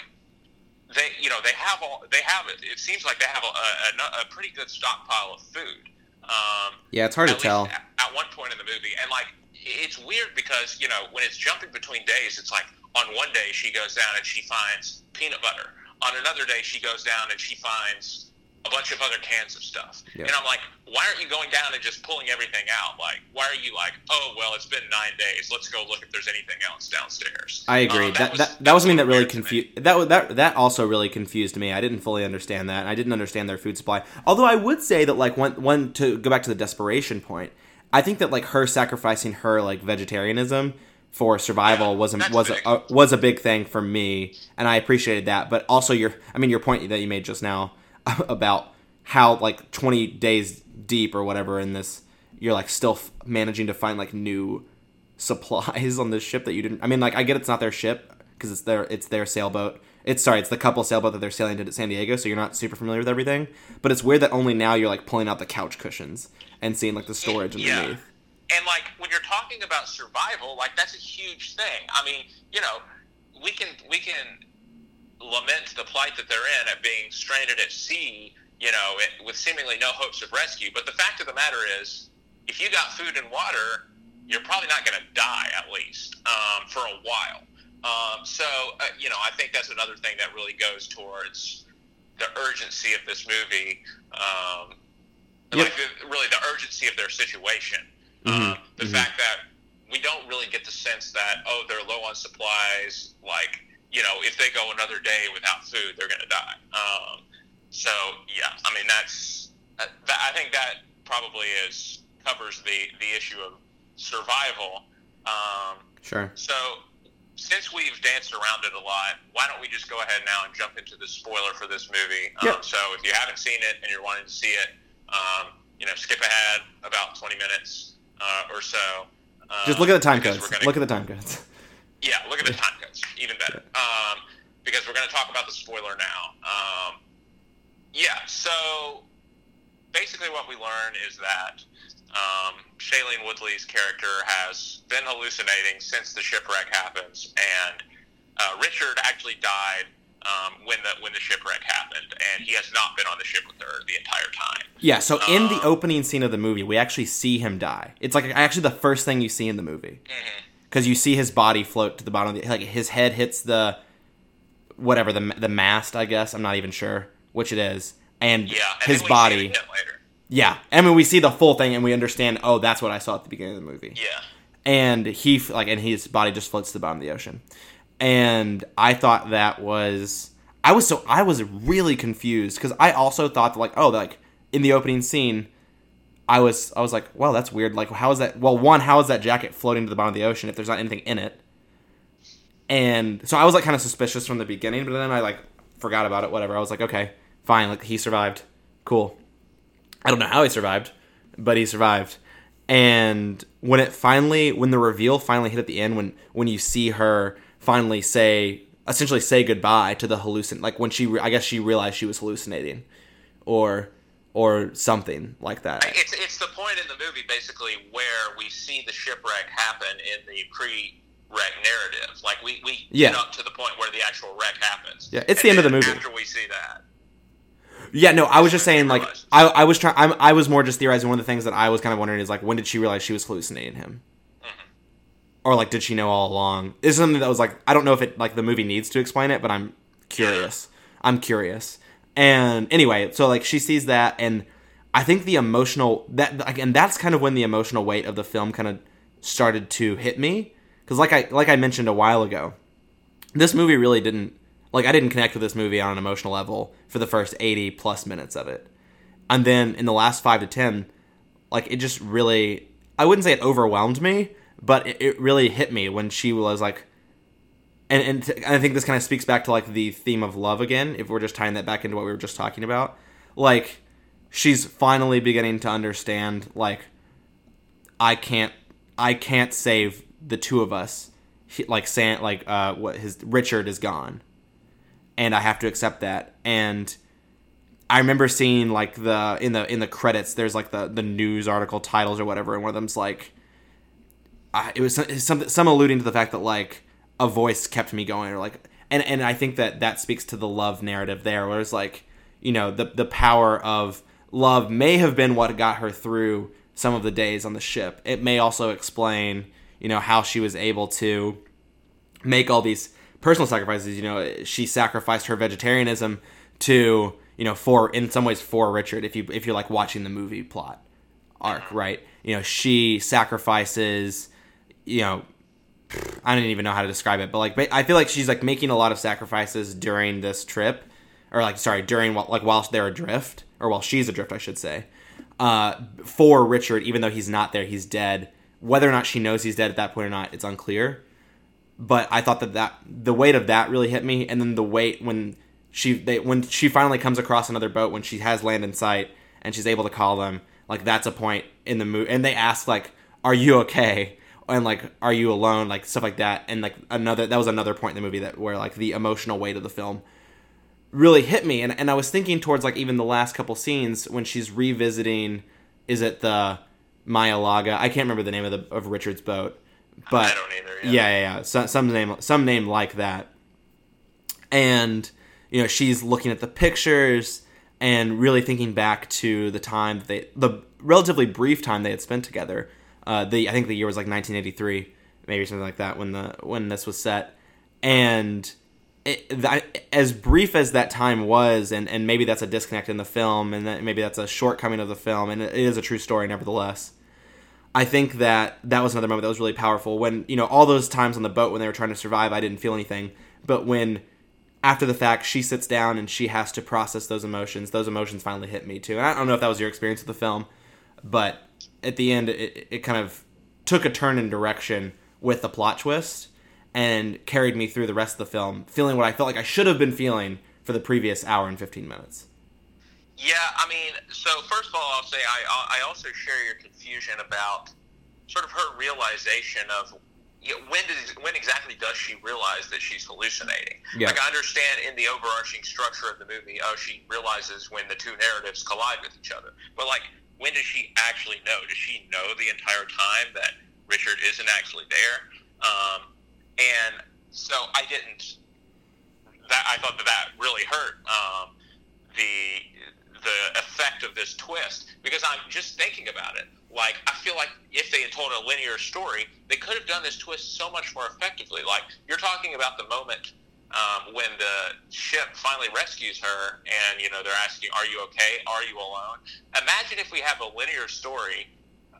they, you know, they have all they have it. It seems like they have a, a, a pretty good stockpile of food. Um, Yeah, it's hard to tell. At, at one point in the movie, and like it's weird because you know when it's jumping between days, it's like on one day she goes down and she finds peanut butter. On another day, she goes down and she finds a bunch of other cans of stuff. And I'm like, why aren't you going down and just pulling everything out? Like, why are you like, oh well, it's been nine days. Let's go look if there's anything else downstairs. I agree. Um, that, was- that, that was something that really confused. That that that also really confused me. I didn't fully understand that. I didn't understand their food supply. Although I would say that like one one to go back to the desperation point. I think that like her sacrificing her like vegetarianism for survival Yeah, was a, was big. a, was a big thing for me, and I appreciated that. But also your, I mean, your point that you made just now <laughs> about how like 20 days deep or whatever in this, you're like still f- managing to find like new supplies <laughs> on this ship that you didn't. I mean, like I get it's not their ship because it's their it's their sailboat. It's sorry, it's the couple sailboat that they're sailing to at San Diego, so you're not super familiar with everything. But it's weird that only now you're like pulling out the couch cushions and seeing like the storage Yeah. And like when you're talking about survival, like that's a huge thing. I mean, you know, we can we can lament the plight that they're in at being stranded at sea, you know, it, with seemingly no hopes of rescue. But the fact of the matter is, if you got food and water, you're probably not going to die at least um, for a while. Um, so, uh, you know, I think that's another thing that really goes towards the urgency of this movie. Um, Yep. Like the, really the urgency of their situation. Mhm, Um, the mhm. fact that we don't really get the sense that oh they're low on supplies. Like you know if they go another day without food they're going to die. Um, so yeah, I mean that's uh, that, I think that probably is covers the the issue of survival. Um, Sure. so, since we've danced around it a lot, why don't we just go ahead now and jump into the spoiler for this movie? Um, Yeah. So, if you haven't seen it and you're wanting to see it, um, you know, skip ahead about 20 minutes uh, or so. Um, Just look at the time codes. gonna- Look at the time codes. yeah, look at the time codes. Even better. Um, because we're going to talk about the spoiler now. Um, yeah, so basically what we learn is that um, Shailene Woodley's character has been hallucinating since the shipwreck happens, and uh, Richard actually died um, when the when the shipwreck happened, and he has not been on the ship with her the entire time. Yeah, so in the Um, opening scene of the movie, we actually see him die. It's like actually the first thing you see in the movie. Mm-hmm. Because you see his body float to the bottom of the like his head hits the whatever the the mast. I guess I'm not even sure which it is, and Yeah, his then we see it body. later. Yeah, I mean we see the full thing and we understand. Oh, that's what I saw at the beginning of the movie. Yeah. and he like and his body just floats to the bottom of the ocean and i thought that was i was so i was really confused because i also thought that like oh like in the opening scene i was i was like well that's weird. Like how is that well one how is that jacket floating to the bottom of the ocean if there's not anything in it? And so i was like kind of suspicious from the beginning but then i like forgot about it whatever. I was like okay fine like he survived. Cool. I don't know how he survived, but he survived. And when it finally, when the reveal finally hit at the end, when when you see her finally say, essentially say goodbye to the hallucin, like when she, re- I guess she realized she was hallucinating, or or something like that. It's it's the point in the movie basically where we see the shipwreck happen in the pre-wreck narrative. Like we we Yeah. get up to the point where the actual wreck happens. Yeah, it's And the end of the movie. After we see that, Yeah, no, I was just saying like I I was trying I, I was more just theorizing one of the things that I was kind of wondering is like when did she realize she was hallucinating him? Or like did she know all along? Is something that was like I don't know if it like the movie needs to explain it, but I'm curious. I'm curious. And anyway, so like she sees that and I think the emotional that and that's kind of when the emotional weight of the film kind of started to hit me cuz like I like I mentioned a while ago, this movie really didn't like I didn't connect with this movie on an emotional level for the first 80 plus minutes of it. And then in the last 5 to 10, like it just really I wouldn't say it overwhelmed me, but it, it really hit me when she was like and, and, I think this kind of speaks back to like the theme of love again if we're just tying that back into what we were just talking about. Like she's finally beginning to understand like I can't I can't save the two of us. He, like San like uh what his Richard is gone. And I have to accept that. And I remember seeing like the in the in the credits there's like the the news article titles or whatever and one of them's like it was some- some alluding to the fact that like a voice kept me going or like and and I think that that speaks to the love narrative there where it's like you know the the power of love may have been what got her through some of the days on the ship. It may also explain you know how she was able to make all these personal sacrifices. You know she sacrificed her vegetarianism to you know for in some ways for Richard if you if you're like watching the movie plot arc right? You know she sacrifices you know I don't even know how to describe it, but like I feel like she's like making a lot of sacrifices during this trip, or like sorry during while like whilst they're adrift, or while she's adrift, I should say, uh, for Richard. Even though he's not there, he's dead. Whether or not she knows he's dead at that point or not, it's unclear. But I thought that that the weight of that really hit me, and then the weight when she they when she finally comes across another boat when she has land in sight and she's able to call them, like that's a point in the movie, and they ask like, "Are you okay?" And like are you alone like stuff like that and like another that was another point in the movie that where like the emotional weight of the film really hit me and, and i was thinking towards like even the last couple scenes when she's revisiting is it the Mayaluga? i can't remember the name of the of richard's boat but I don't either. yeah, Yeah. yeah, yeah. So, some name, some name like that. And you know, she's looking at the pictures and really thinking back to the time that they, the relatively brief time they had spent together. Uh, the I think the year was like 1983, maybe something like that when the when this was set. And it, as brief as that time was, and, and maybe that's a disconnect in the film, and that maybe that's a shortcoming of the film, and it is a true story nevertheless. I think that that was another moment that was really powerful. When you know all those times on the boat when they were trying to survive, I didn't feel anything. But when after the fact she sits down and she has to process those emotions, those emotions finally hit me too. And I don't know if that was your experience with the film, but at the end, it, it kind of took a turn in direction with the plot twist and carried me through the rest of the film, feeling what I felt like I should have been feeling for the previous hour and fifteen minutes. Yeah, I mean, so first of all, I'll say I I also share your confusion about sort of her realization of you know, when does when exactly does she realize that she's hallucinating? Yeah. Like I understand in the overarching structure of the movie, oh, she realizes when the two narratives collide with each other. But like, when does she actually know? Does she know the entire time that Richard isn't actually there? Um, and so I didn't. That I thought that that really hurt. Um, the the effect of this twist because I'm just thinking about it. Like I feel like if they had told a linear story, they could have done this twist so much more effectively. Like you're talking about the moment um, when the ship finally rescues her, and you know they're asking, "Are you okay? Are you alone?" Imagine if we have a linear story,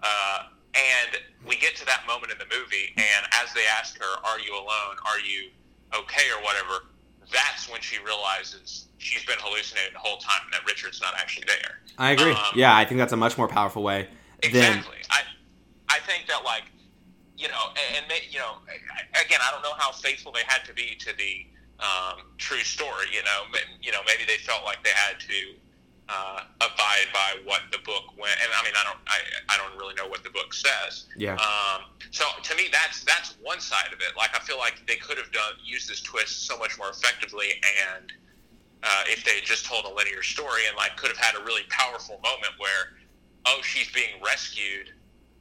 uh, and we get to that moment in the movie, and as they ask her, "Are you alone? Are you okay?" or whatever, that's when she realizes she's been hallucinating the whole time, and that Richard's not actually there. I agree. Um, yeah, I think that's a much more powerful way than Exactly. I I think that like you know, and, and you know, again, I don't know how faithful they had to be to the um, true story. You know, you know, maybe they felt like they had to uh, abide by what the book went. And I mean, I don't, I, I don't really know what the book says. Yeah. Um, so to me, that's that's one side of it. Like I feel like they could have done used this twist so much more effectively, and uh, if they had just told a linear story and like could have had a really powerful moment where, oh, she's being rescued,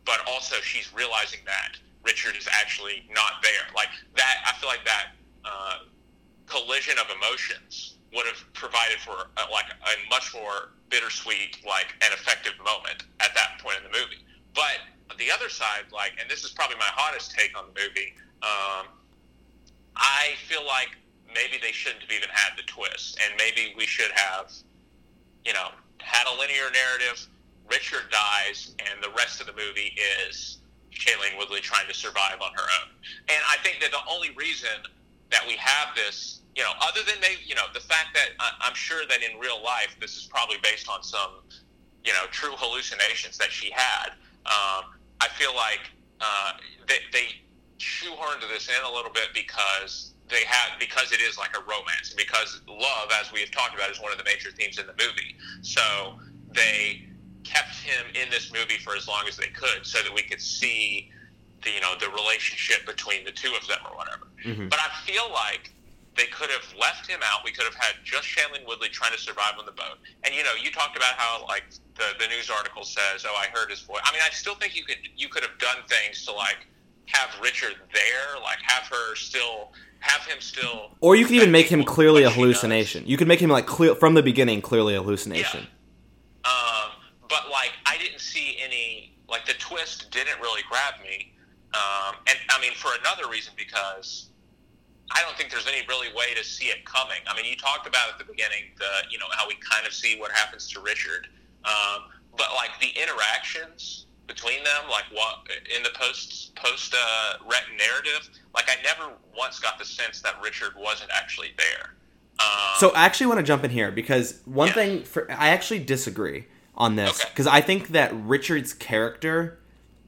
but also she's realizing that Richard is actually not there. Like that, I feel like that uh, collision of emotions would have provided for uh, like a much more bittersweet, like an effective moment at that point in the movie. But the other side, like, and this is probably my hottest take on the movie. Um, I feel like maybe they shouldn't have even had the twist, and maybe we should have, you know, had a linear narrative. Richard dies, and the rest of the movie is Shailene Woodley trying to survive on her own. And I think that the only reason that we have this, you know, other than maybe, you know, the fact that I, I'm sure that in real life this is probably based on some, you know, true hallucinations that she had. Um, I feel like uh, they, they shoehorned this in a little bit because they have because it is like a romance and because love, as we have talked about, is one of the major themes in the movie. So they kept him in this movie for as long as they could, so that we could see the you know the relationship between the two of them or whatever. Mhm. But I feel like they could have left him out. We could have had just Shailene Woodley trying to survive on the boat. And you know, you talked about how like the the news article says, "Oh, I heard his voice." I mean, I still think you could you could have done things to like have Richard there, like have her still have him still. Or you could even make him clearly a what she does. hallucination. You could make him like clear from the beginning, clearly a hallucination. Um, but like, I didn't see any like the twist didn't really grab me. Um, and I mean, for another reason, because I don't think there's any really way to see it coming. I mean, you talked about at the beginning the you know how we kind of see what happens to Richard, um, but like the interactions between them, like what in the post post uh, Rhett narrative, like I never once got the sense that Richard wasn't actually there. Um, So I actually want to jump in here because one Yeah. thing for I actually disagree on this Okay. because I think that Richard's character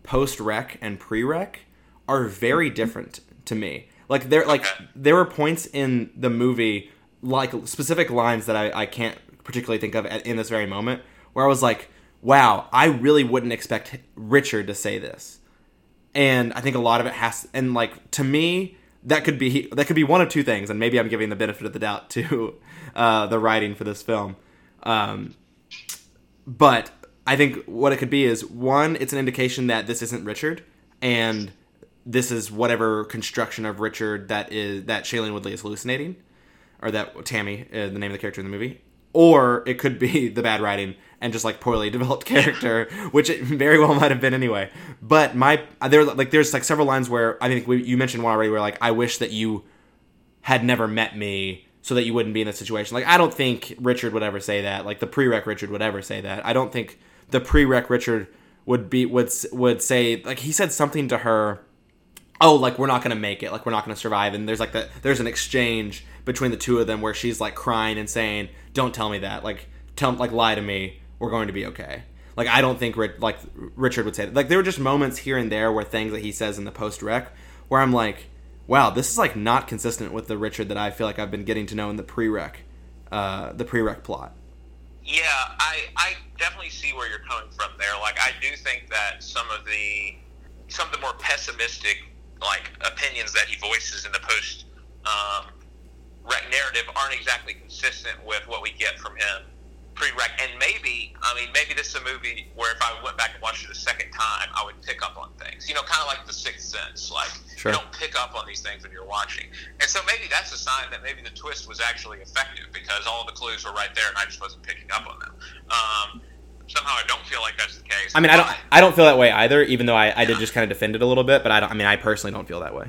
post wreck and pre wreck are very different to me. Like there like there were points in the movie like specific lines that I, I can't particularly think of at, in this very moment where I was like, wow, I really wouldn't expect Richard to say this and I think a lot of it has and like to me that could be that could be one of two things, and maybe I'm giving the benefit of the doubt to <laughs> uh, the writing for this film. Um, but I think what it could be is one, it's an indication that this isn't Richard, and this is whatever construction of Richard that is that Shailene Woodley is hallucinating, or that Tami, uh, the name of the character in the movie, or it could be <laughs> the bad writing and just like poorly <laughs> developed character, which it very well might have been anyway. But my there like there's like several lines where I think we, you mentioned one already where like I wish that you had never met me so that you wouldn't be in this situation. Like I don't think Richard would ever say that. Like the prereq Richard would ever say that. I don't think the prereq Richard would be would would say like he said something to her oh like we're not gonna make it. Like we're not gonna survive. And there's like that there's an exchange between the two of them where she's like crying and saying don't tell me that. Like tell like lie to me. We're going to be okay. Like i don't think Ri- like richard would say that. Like there were just moments here and there where things that he says in the post wreck where i'm like wow this is like not consistent with the richard that i feel like i've been getting to know in the pre-wreck uh the pre-wreck plot Yeah, I, I definitely see where you're coming from there. Like, I do think that some of the some of the more pessimistic like opinions that he voices in the post um, narrative aren't exactly consistent with what we get from him pre-wreck. And maybe, I mean, maybe this is a movie where if I went back and watched it a second time, I would pick up on things. You know, kind of like The Sixth Sense. Like, Sure. you don't pick up on these things when you're watching. And so maybe that's a sign that maybe the twist was actually effective because all the clues were right there and I just wasn't picking up on them. Um, somehow I don't feel like that's the case. i mean i don't i don't feel that way either even though i, I did just kind of defend it a little bit but i don't i mean i personally don't feel that way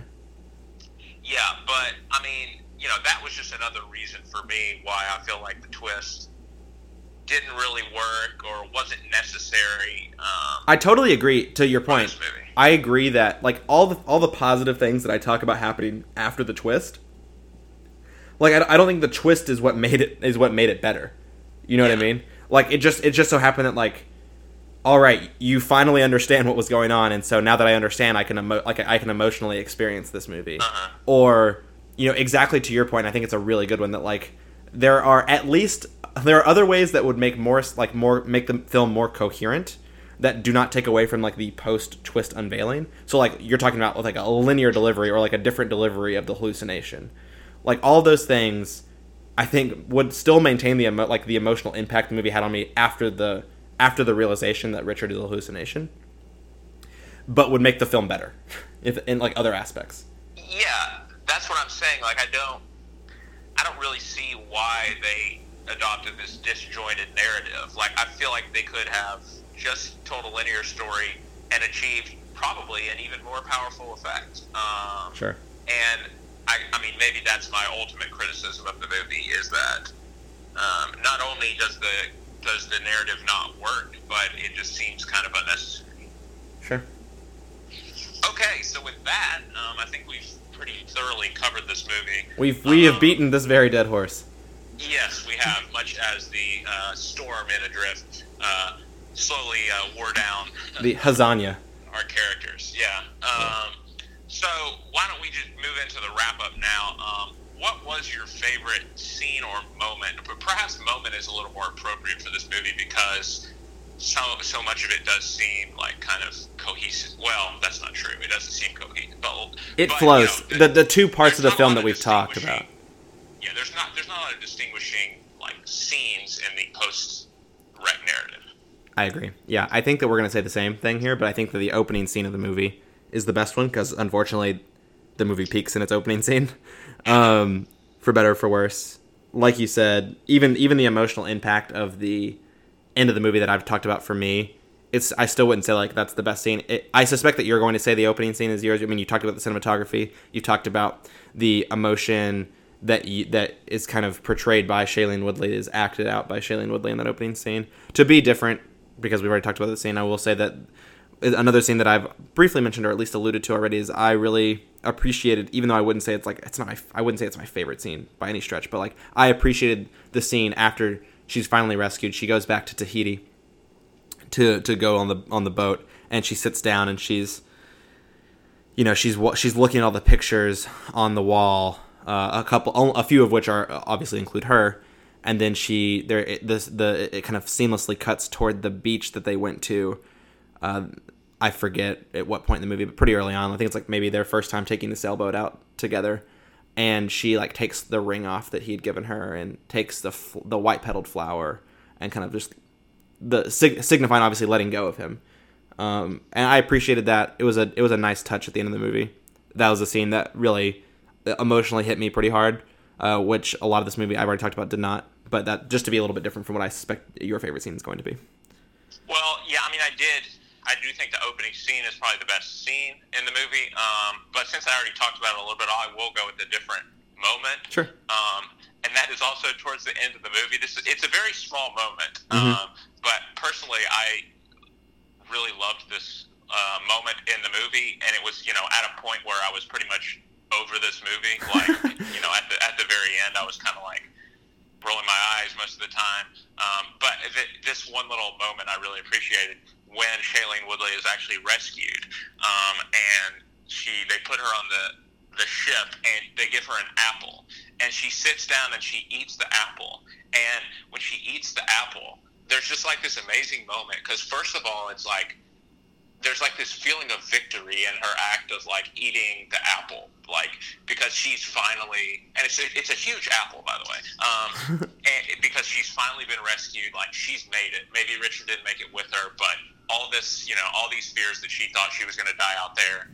Yeah, but I mean, you know, that was just another reason for me why I feel like the twist didn't really work or wasn't necessary. Um, I totally agree to your point. I agree that like all the all the positive things that I talk about happening after the twist, like I, I don't think the twist is what made it is what made it better. You know what I mean? Like it just it just so happened that like, all right, you finally understand what was going on, and so now that I understand, I can emo- like I can emotionally experience this movie. Uh-huh. Or you know exactly to your point, I think it's a really good one that like there are at least there are other ways that would make more like more make the film more coherent that do not take away from like the post twist unveiling. So like you're talking about like a linear delivery or like a different delivery of the hallucination. Like all those things I think would still maintain the emo- like the emotional impact the movie had on me after the after the realization that Richard is a hallucination. But would make the film better <laughs> if in like other aspects. Yeah, that's what I'm saying. Like, I don't, I don't really see why they adopted this disjointed narrative. Like, I feel like they could have just told a linear story and achieved probably an even more powerful effect. Um, Sure. And I, I mean, maybe that's my ultimate criticism of the movie is that um, not only does the does the narrative not work, but it just seems kind of unnecessary. Sure. Okay, so with that, um, I think we've pretty thoroughly covered this movie. We've we have Um, beaten this very dead horse. Yes, we have, much as the uh, storm in Adrift uh, slowly uh, wore down <laughs> The Hazana. our characters. Yeah. Um, so why don't we just move into the wrap up now? Um, what was your favorite scene or moment? But perhaps moment is a little more appropriate for this movie because so so much of it does seem like kind of cohesive. Well, that's not true. It doesn't seem cohesive. But, It but, flows. you know, the the two parts of the film that we've talked about. Yeah, there's not there's not a lot of distinguishing like scenes in the post wreck narrative. I agree. Yeah, I think that we're going to say the same thing here, but I think that the opening scene of the movie is the best one because unfortunately, the movie peaks in its opening scene, <laughs> um, for better or for worse. Like you said, even even the emotional impact of the end of the movie that I've talked about for me, it's I still wouldn't say like that's the best scene. It, I suspect that you're going to say the opening scene is yours. I mean, you talked about the cinematography, you talked about the emotion that you, that is kind of portrayed by Shailene Woodley, is acted out by Shailene Woodley in that opening scene. To be different, because we've already talked about the scene, I will say that another scene that I've briefly mentioned or at least alluded to already is I really appreciated, even though I wouldn't say it's like it's not my I wouldn't say it's my favorite scene by any stretch, but like I appreciated the scene after she's finally rescued. She goes back to Tahiti to to go on the on the boat, and she sits down and she's you know she's she's looking at all the pictures on the wall, uh, a couple, a few of which are obviously include her, and then she there it, this the it kind of seamlessly cuts toward the beach that they went to. Uh, I forget at what point in the movie, but pretty early on. I think it's like maybe their first time taking the sailboat out together, and she like takes the ring off that he had given her and takes the f- the white petaled flower and kind of just the sig- signifying obviously letting go of him. Um, and I appreciated that. It was a it was a nice touch at the end of the movie. That was a scene that really emotionally hit me pretty hard, uh, which a lot of this movie I've already talked about did not. But that just to be a little bit different from what I suspect your favorite scene is going to be. Well, yeah, I mean, I did. I do think the opening scene is probably the best scene in the movie. Um, but since I already talked about it a little bit, I will go with a different moment. Sure. Um, and that is also towards the end of the movie. This is, it's a very small moment, Mhm. um, but personally, I really loved this uh, moment in the movie, and it was you know at a point where I was pretty much over this movie. <laughs> Like you know at the at the very end, I was kind of like rolling my eyes most of the time. Um, but th- this one little moment I really appreciated when Shailene Woodley is actually rescued, um, and she they put her on the the ship and they give her an apple. And she sits down and she eats the apple. And when she eats the apple there's just like this amazing moment. Because first of all it's like there's like this feeling of victory in her act of like eating the apple like because she's finally and it's a, it's a huge apple by the way um, <laughs> and because she's finally been rescued like she's made it. Maybe richard didn't make it with her but all this you know all these fears that she thought she was going to die out there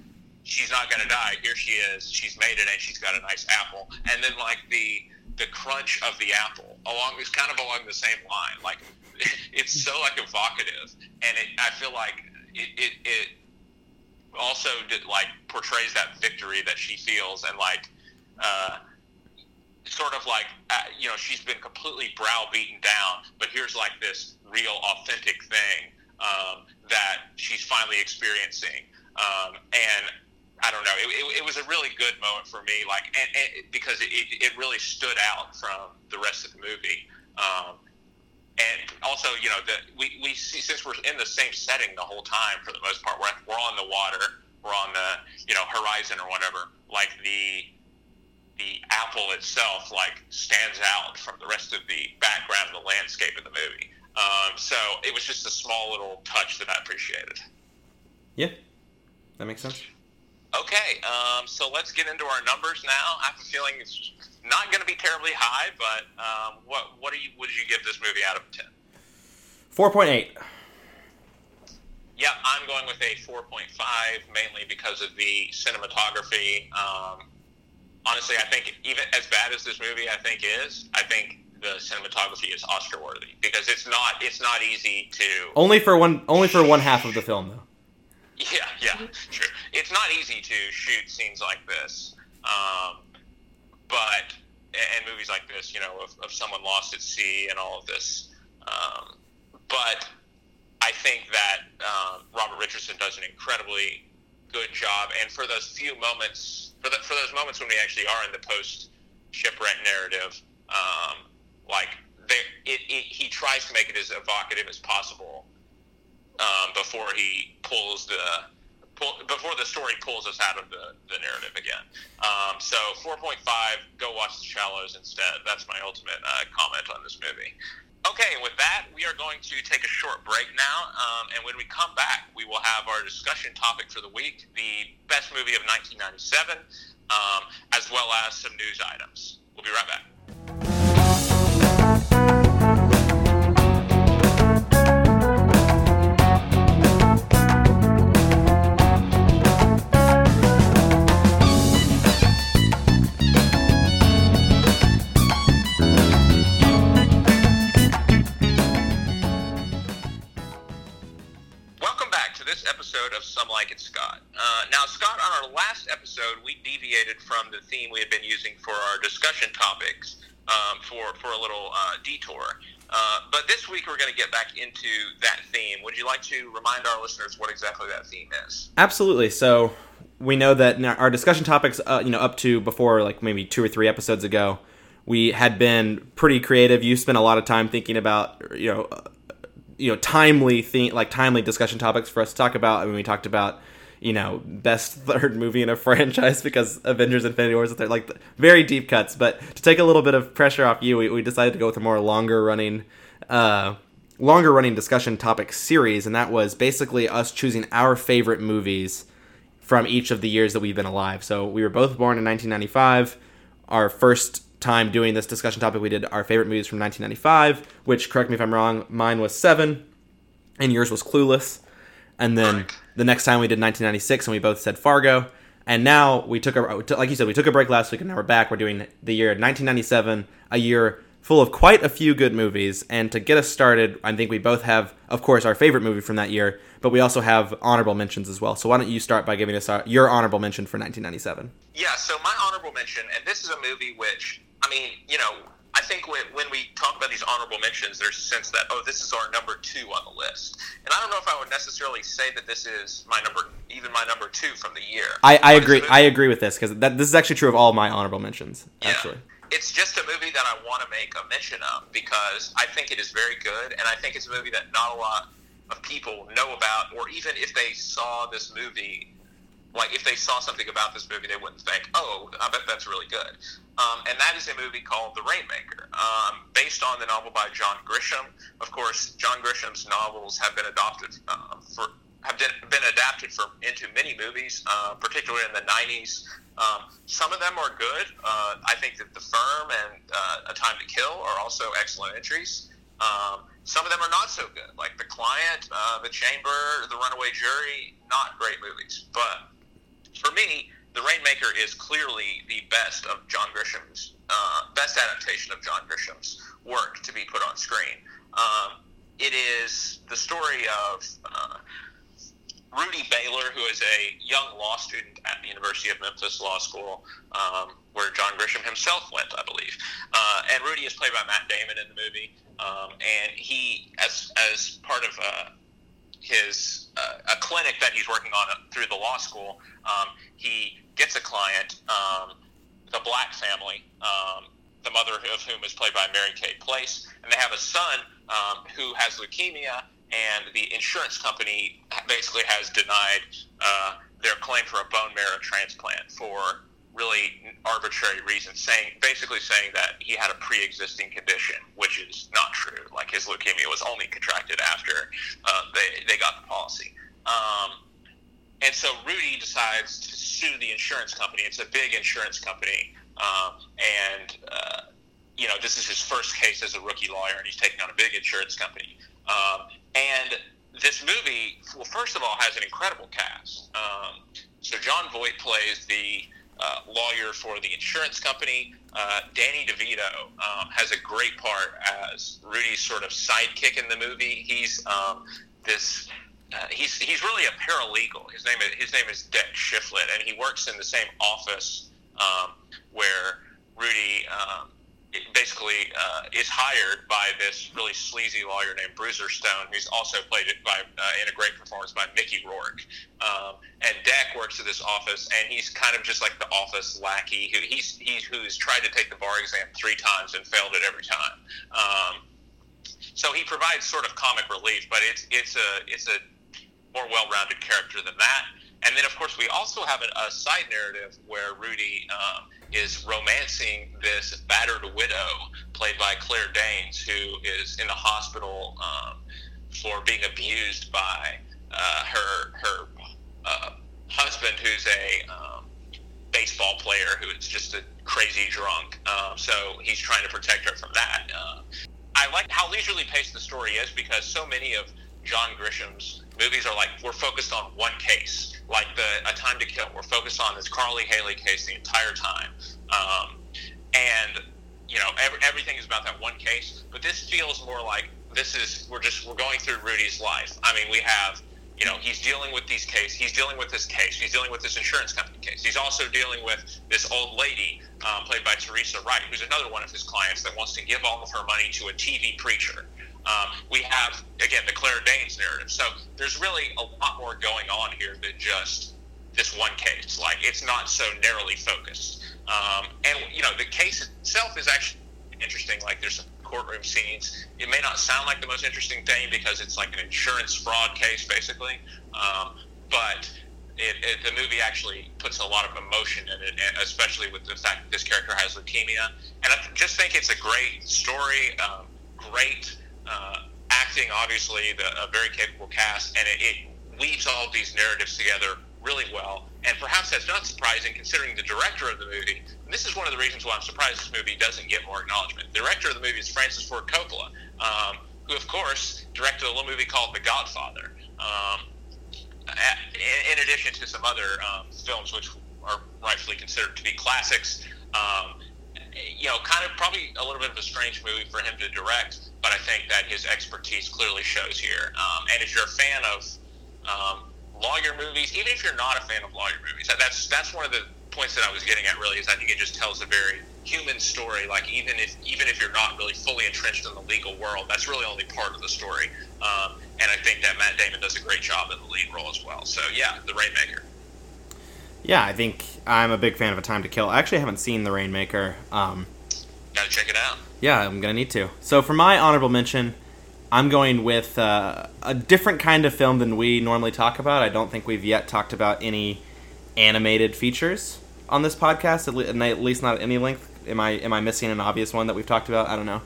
she's not going to die. Here she is. She's made it and she's got a nice apple. And then like the the crunch of the apple along is kind of along the same line. Like <laughs> it's so like evocative. And it i feel like it, it, it also did, like portrays that victory that she feels and like uh, sort of like uh, you know she's been completely browbeaten down, but here's like this real authentic thing um, that she's finally experiencing, um, and I don't know. It, it, it, was a really good moment for me, like, and, and because it, it really stood out from the rest of the movie. Um, and also, you know, that we, we see since we're in the same setting the whole time for the most part, we're, we're on the water, we're on the you know horizon or whatever. Like the the apple itself, like stands out from the rest of the background and the landscape of the movie. Um, so it was just a small little touch that I appreciated. Yeah, that makes sense. Okay, um, so let's get into our numbers now. I have a feeling it's not going to be terribly high, but um, what what you would you give this movie out of ten? Four point eight. Yeah, I'm going with a four point five, mainly because of the cinematography. Um, honestly, I think even as bad as this movie I think is, I think the cinematography is Oscar worthy because it's not it's not easy to only for one only for one half of the film though. Yeah, yeah, true. It's not easy to shoot scenes like this, um, but and movies like this, you know, of, of someone lost at sea and all of this. Um, but I think that um, Robert Richardson does an incredibly good job, and for those few moments, for the, for those moments when we actually are in the post shipwreck narrative, um, like they, it, it, he tries to make it as evocative as possible um, before he pulls the pull, before the story pulls us out of the, the narrative again. Um, so 4.5, go watch The Shallows instead. That's my ultimate uh, comment on this movie. Okay, with that, we are going to take a short break now, um, and when we come back, we will have our discussion topic for the week, the best movie of 1997, um, as well as some news items. We'll be right back. Episode of Some Like It Scott. Uh, now, Scott, on our last episode, we deviated from the theme we had been using for our discussion topics um, for, for a little uh, detour. Uh, but this week, we're going to get back into that theme. Would you like to remind our listeners what exactly that theme is? Absolutely. So, we know that our discussion topics, uh, you know, up to before like maybe two or three episodes ago, we had been pretty creative. You spent a lot of time thinking about, you know, you know timely thing like timely discussion topics for us to talk about. I mean, we talked about you know best <laughs> third movie in a franchise because Avengers: Infinity Wars they're like very deep cuts. But to take a little bit of pressure off you, we, we decided to go with a more longer running. Uh, longer running discussion topic series and that was basically us choosing our favorite movies from each of the years that we've been alive so we were both born in 1995 our first time doing this discussion topic, we did our favorite movies from 1995, which, correct me if I'm wrong, mine was Seven, and yours was Clueless. And then the next time we did 1996, and we both said Fargo. And now we took a, like you said, we took a break last week, and now we're back. We're doing the year 1997, a year full of quite a few good movies. And to get us started, I think we both have, of course, our favorite movie from that year, but we also have honorable mentions as well. So why don't you start by giving us our, your honorable mention for 1997? Yeah, so my honorable mention, and this is a movie which mean, you know, I think when, when we talk about these honorable mentions, there's a sense that, oh, this is our number two on the list. And I don't know if I would necessarily say that this is my number, even my number two from the year. I, I agree. I agree with this because this is actually true of all my honorable mentions. Actually. It's just a movie that I want to make a mention of because I think it is very good, and I think it's a movie that not a lot of people know about, or even if they saw this movie, like if they saw something about this movie, they wouldn't think, "Oh, I bet that's really good." Um, and that is a movie called The Rainmaker, um, based on the novel by John Grisham. Of course, John Grisham's novels have been adopted uh, for have been, been adapted for into many movies, uh, particularly in the '90s. Um, some of them are good. Uh, I think that The Firm and uh, A Time to Kill are also excellent entries. Um, some of them are not so good, like The Client, uh, The Chamber, The Runaway Jury. Not great movies, but for me, The Rainmaker is clearly the best of John Grisham's uh, best adaptation of John Grisham's work to be put on screen. Um, it is the story of uh, Rudy Baylor, who is a young law student at the University of Memphis Law School, um, where John Grisham himself went, I believe. Uh, and Rudy is played by Matt Damon in the movie, um, and he, as as part of uh, his uh, a clinic that he's working on through the law school, um, he gets a client, um, the Black family, um, the mother of whom is played by Mary Kay Place, and they have a son um, who has leukemia, and the insurance company basically has denied uh, their claim for a bone marrow transplant for really arbitrary reason, saying basically saying that he had a pre-existing condition, which is not true. Like his leukemia was only contracted after uh, they they got the policy. Um, and so Rudy decides to sue the insurance company. It's a big insurance company, um, and uh, you know this is his first case as a rookie lawyer, and he's taking on a big insurance company. Um, and this movie, well, first of all, has an incredible cast. Um, so Jon Voight plays the uh, lawyer for the insurance company. Uh, Danny DeVito um, has a great part as Rudy's sort of sidekick in the movie. He's um, this. Uh, he's he's really a paralegal. His name is his name is Deck Shiflett, and he works in the same office um, where Rudy um, basically uh, is hired by this really sleazy lawyer named Bruiser Stone, who's also played it by uh, in a great performance by Mickey Rourke. Um, and Deck works at this office, and he's kind of just like the office lackey who he's he's who's tried to take the bar exam three times and failed it every time. Um, so he provides sort of comic relief, but it's it's a it's a more well-rounded character than that. And then, of course, we also have a, a side narrative where Rudy um, is romancing this battered widow played by Claire Danes, who is in the hospital um, for being abused by uh, her her uh, husband, who's a um, baseball player who is just a crazy drunk. Um, so he's trying to protect her from that. Uh, I like how leisurely paced the story is because so many of John Grisham's movies are like we're focused on one case, like the A Time to Kill. We're focused on this Carl Lee Hailey case the entire time, um, and you know every, everything is about that one case. But this feels more like this is we're just we're going through Rudy's life. I mean, we have you know he's dealing with these cases. he's dealing with this case he's dealing with this insurance company case he's also dealing with this old lady um, played by teresa wright who's another one of his clients that wants to give all of her money to a tv preacher um, we have again the Claire Danes narrative. So there's really a lot more going on here than just this one case. Like it's not so narrowly focused. Um, and you know the case itself is actually interesting. Like there's some courtroom scenes. It may not sound like the most interesting thing because it's like an insurance fraud case basically, um, but it, it, the movie actually puts a lot of emotion in it, especially with the fact that this character has leukemia. And I just think it's a great story, um, great uh, acting, obviously, the, a very capable cast, and it, it weaves all of these narratives together really well. And perhaps that's not surprising considering the director of the movie. And this is one of the reasons why I'm surprised this movie doesn't get more acknowledgement. The director of the movie is Francis Ford Coppola, um, who, of course, directed a little movie called The Godfather. Um, in addition to some other um, films which are rightfully considered to be classics, um, you know, kind of probably a little bit of a strange movie for him to direct, but I think that his expertise clearly shows here. Um, and if you're a fan of um, lawyer movies, even if you're not a fan of lawyer movies, that's that's one of the points that I was getting at. Really, is I think it just tells a very human story. Like even if even if you're not really fully entrenched in the legal world, that's really only part of the story. Um, and I think that Matt Damon does a great job in the lead role as well. So yeah, The Rainmaker. Yeah, I think I'm a big fan of A Time to Kill. I actually haven't seen The Rainmaker. Um, Gotta check it out. Yeah, I'm gonna need to. So for my honorable mention, I'm going with uh, a different kind of film than we normally talk about. I don't think we've yet talked about any animated features on this podcast, at least not at any length. Am I am I missing an obvious one that we've talked about? I don't know,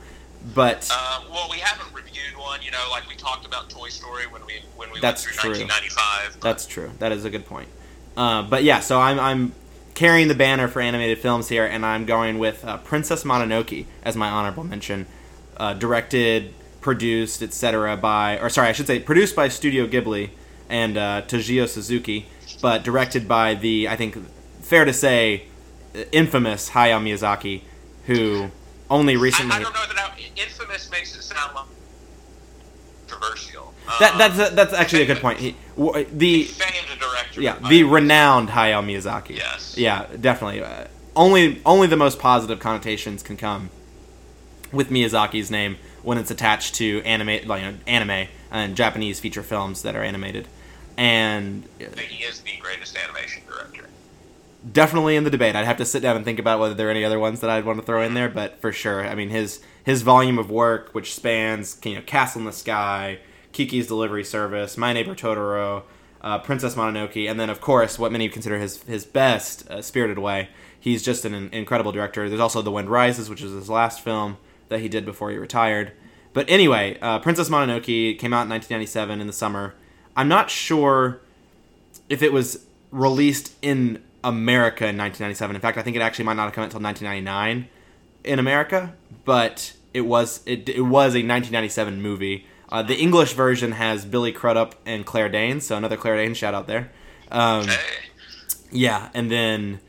but uh, well, we haven't reviewed one. You know, like we talked about Toy Story when we when we that's went through true. 1995. That's true. That is a good point. Uh, but yeah, so I'm I'm carrying the banner for animated films here, and I'm going with uh, Princess Mononoke as my honorable mention. Uh, directed, produced, etc. by, or sorry, I should say produced by Studio Ghibli and uh, Toshio Suzuki, but directed by the, I think, fair to say, infamous Hayao Miyazaki, who only recently. I, I don't know that infamous makes it sound like controversial. That Um, that's that's actually a good point. He, the famed director. yeah the renowned Hayao Miyazaki. Yes. Yeah, definitely. Uh, only only the most positive connotations can come with Miyazaki's name when it's attached to anime, like, you know, anime and Japanese feature films that are animated, and I think he is the greatest animation director. Definitely in the debate. I'd have to sit down and think about whether there are any other ones that I'd want to throw in there, but for sure, I mean his his volume of work, which spans you know Castle in the Sky, Kiki's Delivery Service, My Neighbor Totoro, uh, Princess Mononoke, and then of course what many consider his his best, uh, Spirited Away. He's just an, incredible director. There's also The Wind Rises, which is his last film that he did before he retired. But anyway, uh, Princess Mononoke came out in 1997 in the summer. I'm not sure if it was released in America in 1997. In fact, I think it actually might not have come out until 1999 in America, but it was it, it was a 1997 movie. Uh, the English version has Billy Crudup and Claire Danes, so another Claire Danes shout out there. Um, Hey, yeah, and then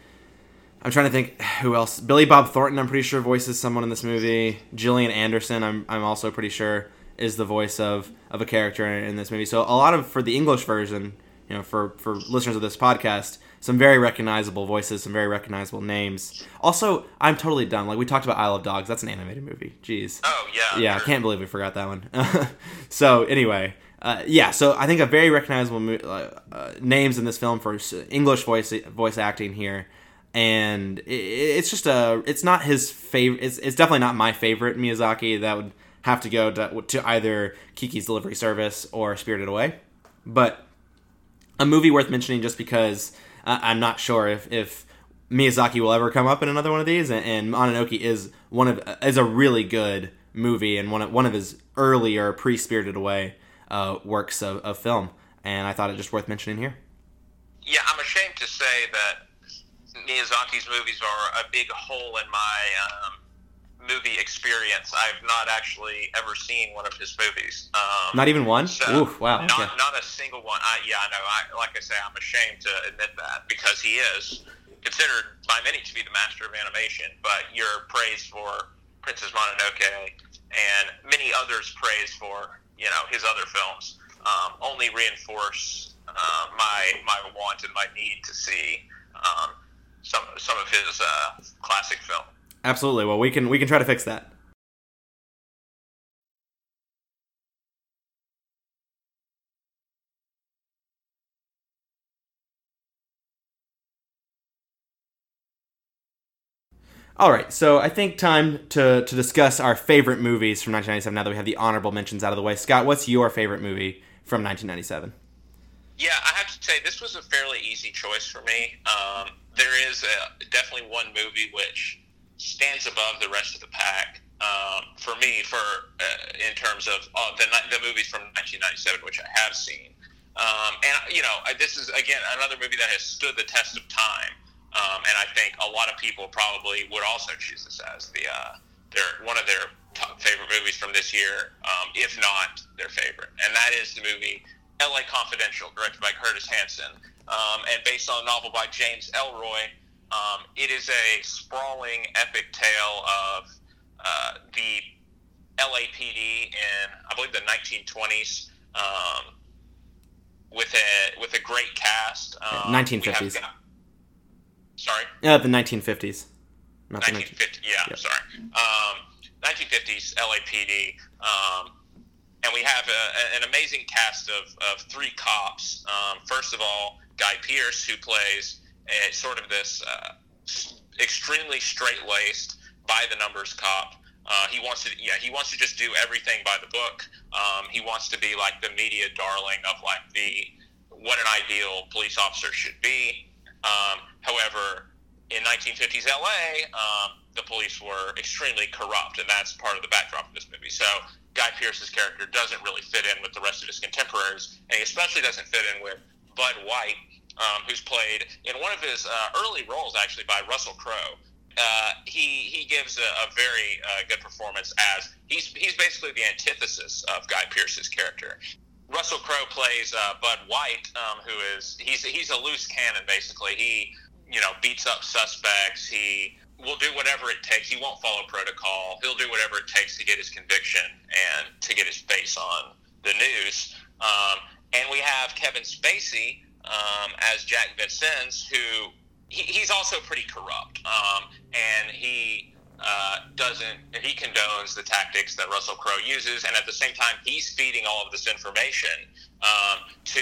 I'm trying to think who else. Billy Bob Thornton, I'm pretty sure voices someone in this movie. Gillian Anderson, I'm I'm also pretty sure is the voice of of a character in this movie. So a lot of for the English version, you know, for for listeners of this podcast, some very recognizable voices, some very recognizable names. Also, I'm totally dumb. Like we talked about Isle of Dogs, that's an animated movie. Jeez oh yeah, yeah, I can't believe we forgot that one. <laughs> so anyway, uh, yeah, so I think a very recognizable mo- uh, uh, names in this film for English voice voice acting here, and i it's just a it's not his favorite. It's, it's definitely not my favorite Miyazaki. That would have to go to, to either Kiki's Delivery Service or Spirited Away, but a movie worth mentioning just because uh, I'm not sure if, if Miyazaki will ever come up in another one of these, and, and Mononoke is one of is a really good movie and one of one of his earlier pre Spirited Away uh, works of, of film, and I thought it just worth mentioning here. Yeah, I'm ashamed to say that Miyazaki's movies are a big hole in my um, movie experience. I've not actually ever seen one of his movies. Um, Not even one. So, Oof! Wow. Not, okay. not a single one. I, yeah, I know. I, like I say, I'm ashamed to admit that because he is considered by many to be the master of animation. But your praise for Princess Mononoke and many others' praise for you know his other films um, only reinforce uh, my my want and my need to see um, some some of his uh, classic film. Absolutely. Well, we can we can try to fix that. All right, so I think time to to discuss our favorite movies from 1997. Now that we have the honorable mentions out of the way, Scott, what's your favorite movie from 1997? Yeah, I have to say this was a fairly easy choice for me. Um, there is a, definitely one movie which stands above the rest of the pack um, for me. For uh, in terms of uh, the the movies from 1997, which I have seen, um, and you know, this is again another movie that has stood the test of time. Um, and I think a lot of people probably would also choose this as the uh, their one of their top favorite movies from this year, um, if not their favorite, and that is the movie L.A. Confidential, directed by Curtis Hanson, um, and based on a novel by James Ellroy. Um, it is a sprawling, epic tale of uh, the LAPD in, I believe, the 1920s, um, with a with a great cast. Um, 1950s. got- Sorry. Uh, the 1950s. Not the 19- 1950. Yeah, sorry. Um, 1950s LAPD, um, and we have a, an amazing cast of, of three cops. Um, first of all, Guy Pearce, who plays a, sort of this uh, extremely straight-laced, by-the-numbers cop. Uh, he wants to, yeah, he wants to just do everything by the book. Um, he wants to be like the media darling of like the what an ideal police officer should be. Um, however, in 1950s LA, um, the police were extremely corrupt, and that's part of the backdrop of this movie. So Guy Pearce's character doesn't really fit in with the rest of his contemporaries, and he especially doesn't fit in with Bud White, um, who's played in one of his uh, early roles actually by Russell Crowe. Uh, he he gives a, a very uh, good performance as he's he's basically the antithesis of Guy Pearce's character. Russell Crowe plays uh, Bud White, um, who is he's he's a loose cannon basically. He you know beats up suspects. He will do whatever it takes. He won't follow protocol. He'll do whatever it takes to get his conviction and to get his face on the news. Um, and we have Kevin Spacey um, as Jack Vincennes, who he, he's also pretty corrupt, um, and he uh, doesn't he condones the tactics that Russell Crowe uses, and at the same time he's feeding all of this information um, to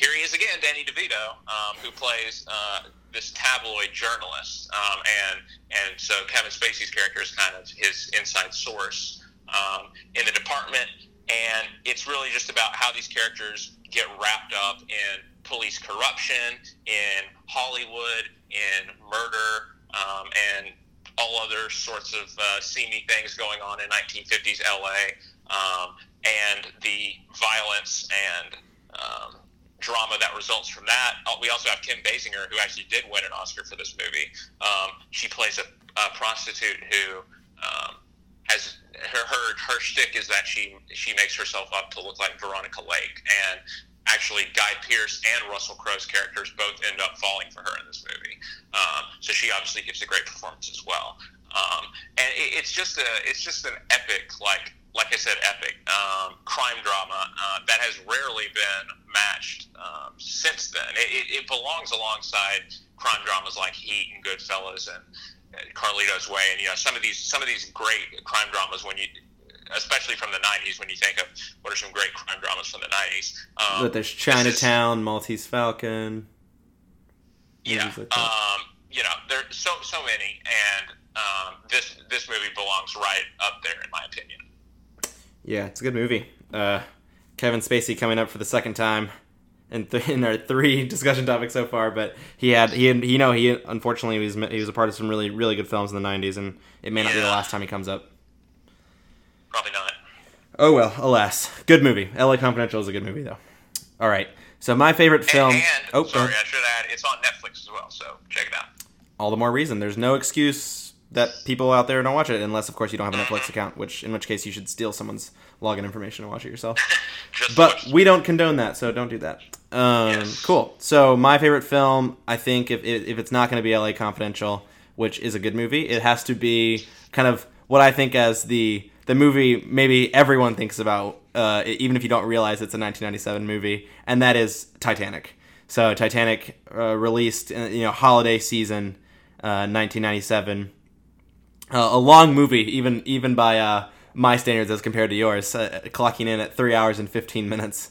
here he is again, Danny DeVito, um, who plays uh, this tabloid journalist, um, and and so Kevin Spacey's character is kind of his inside source um, in the department, and it's really just about how these characters get wrapped up in police corruption, in Hollywood, in murder, um, and all other sorts of uh, seamy things going on in 1950s LA, um, and the violence and um, drama that results from that. Uh, We also have Kim Basinger, who actually did win an Oscar for this movie. Um, she plays a, a prostitute who um, has her her her shtick is that she she makes herself up to look like Veronica Lake, and actually Guy Pearce and Russell Crowe's characters both end up falling for her in this movie. Um, so she obviously gives a great performance as well. Um, and it, it's just a it's just an epic like like I said epic um, crime drama uh, that has rarely been matched um, since then. It, it, it belongs alongside crime dramas like Heat and Goodfellas and Carlito's Way, and you know some of these some of these great crime dramas when you especially from the 90s when you think of what are some great crime dramas from the 90s um, But there's this is- Chinatown, Maltese Falcon. yeah like um, you know there's so so many and um, this this movie belongs right up there in my opinion Yeah, it's a good movie. Uh, Kevin Spacey coming up for the second time in, th- in our three <laughs> discussion topics so far, but he had he had, you know he unfortunately he was he was a part of some really really good films in the '90s, and it may not be the last time he comes up. Probably not Oh well, alas. Good movie. L.A. Confidential is a good movie though. All right. So my favorite film. and, and oh, sorry. I should add it's on Netflix as well so check it out all the more reason. There's no excuse that people out there don't watch it, unless of course you don't have a Mm-hmm. Netflix account, which in which case you should steal someone's login information and watch it yourself. <laughs> but we don't condone that, so don't do that. Um, Yes. Cool. So my favorite film, I think, if if it's not going to be L.A. Confidential, which is a good movie, it has to be kind of what I think as the the movie maybe everyone thinks about, uh, even if you don't realize it's a 1997 movie, and that is Titanic. So Titanic uh, released, uh, you know, holiday season, uh, 1997 uh, a long movie, even even by uh, my standards as compared to yours, clocking in at three hours and fifteen minutes.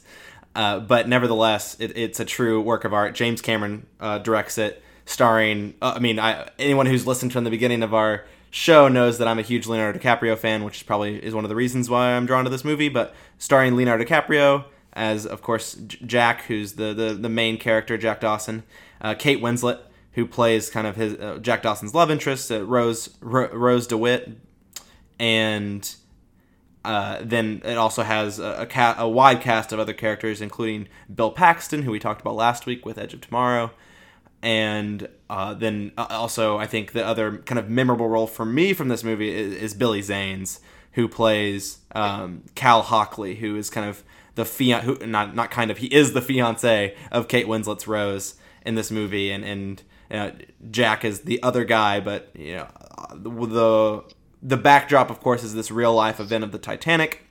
But nevertheless, it, it's a true work of art. James Cameron directs it, starring. I mean, I, anyone who's listened from the beginning of our show knows that I'm a huge Leonardo DiCaprio fan, which probably is one of the reasons why I'm drawn to this movie. But starring Leonardo DiCaprio as, of course, J- Jack, who's the, the the main character, Jack Dawson. Uh, Kate Winslet, who plays kind of his uh, Jack Dawson's love interest, uh, Rose Ro- Rose DeWitt, and uh, then it also has a, a, ca- a wide cast of other characters, including Bill Paxton, who we talked about last week with Edge of Tomorrow, and uh, then uh, also I think the other kind of memorable role for me from this movie is, is Billy Zanes, who plays um, Cal Hockley, who is kind of the fian who not not kind of he is the fiance of Kate Winslet's Rose in this movie, and and you know, Jack is the other guy, but you know uh, the the backdrop, of course, is this real life event of the Titanic,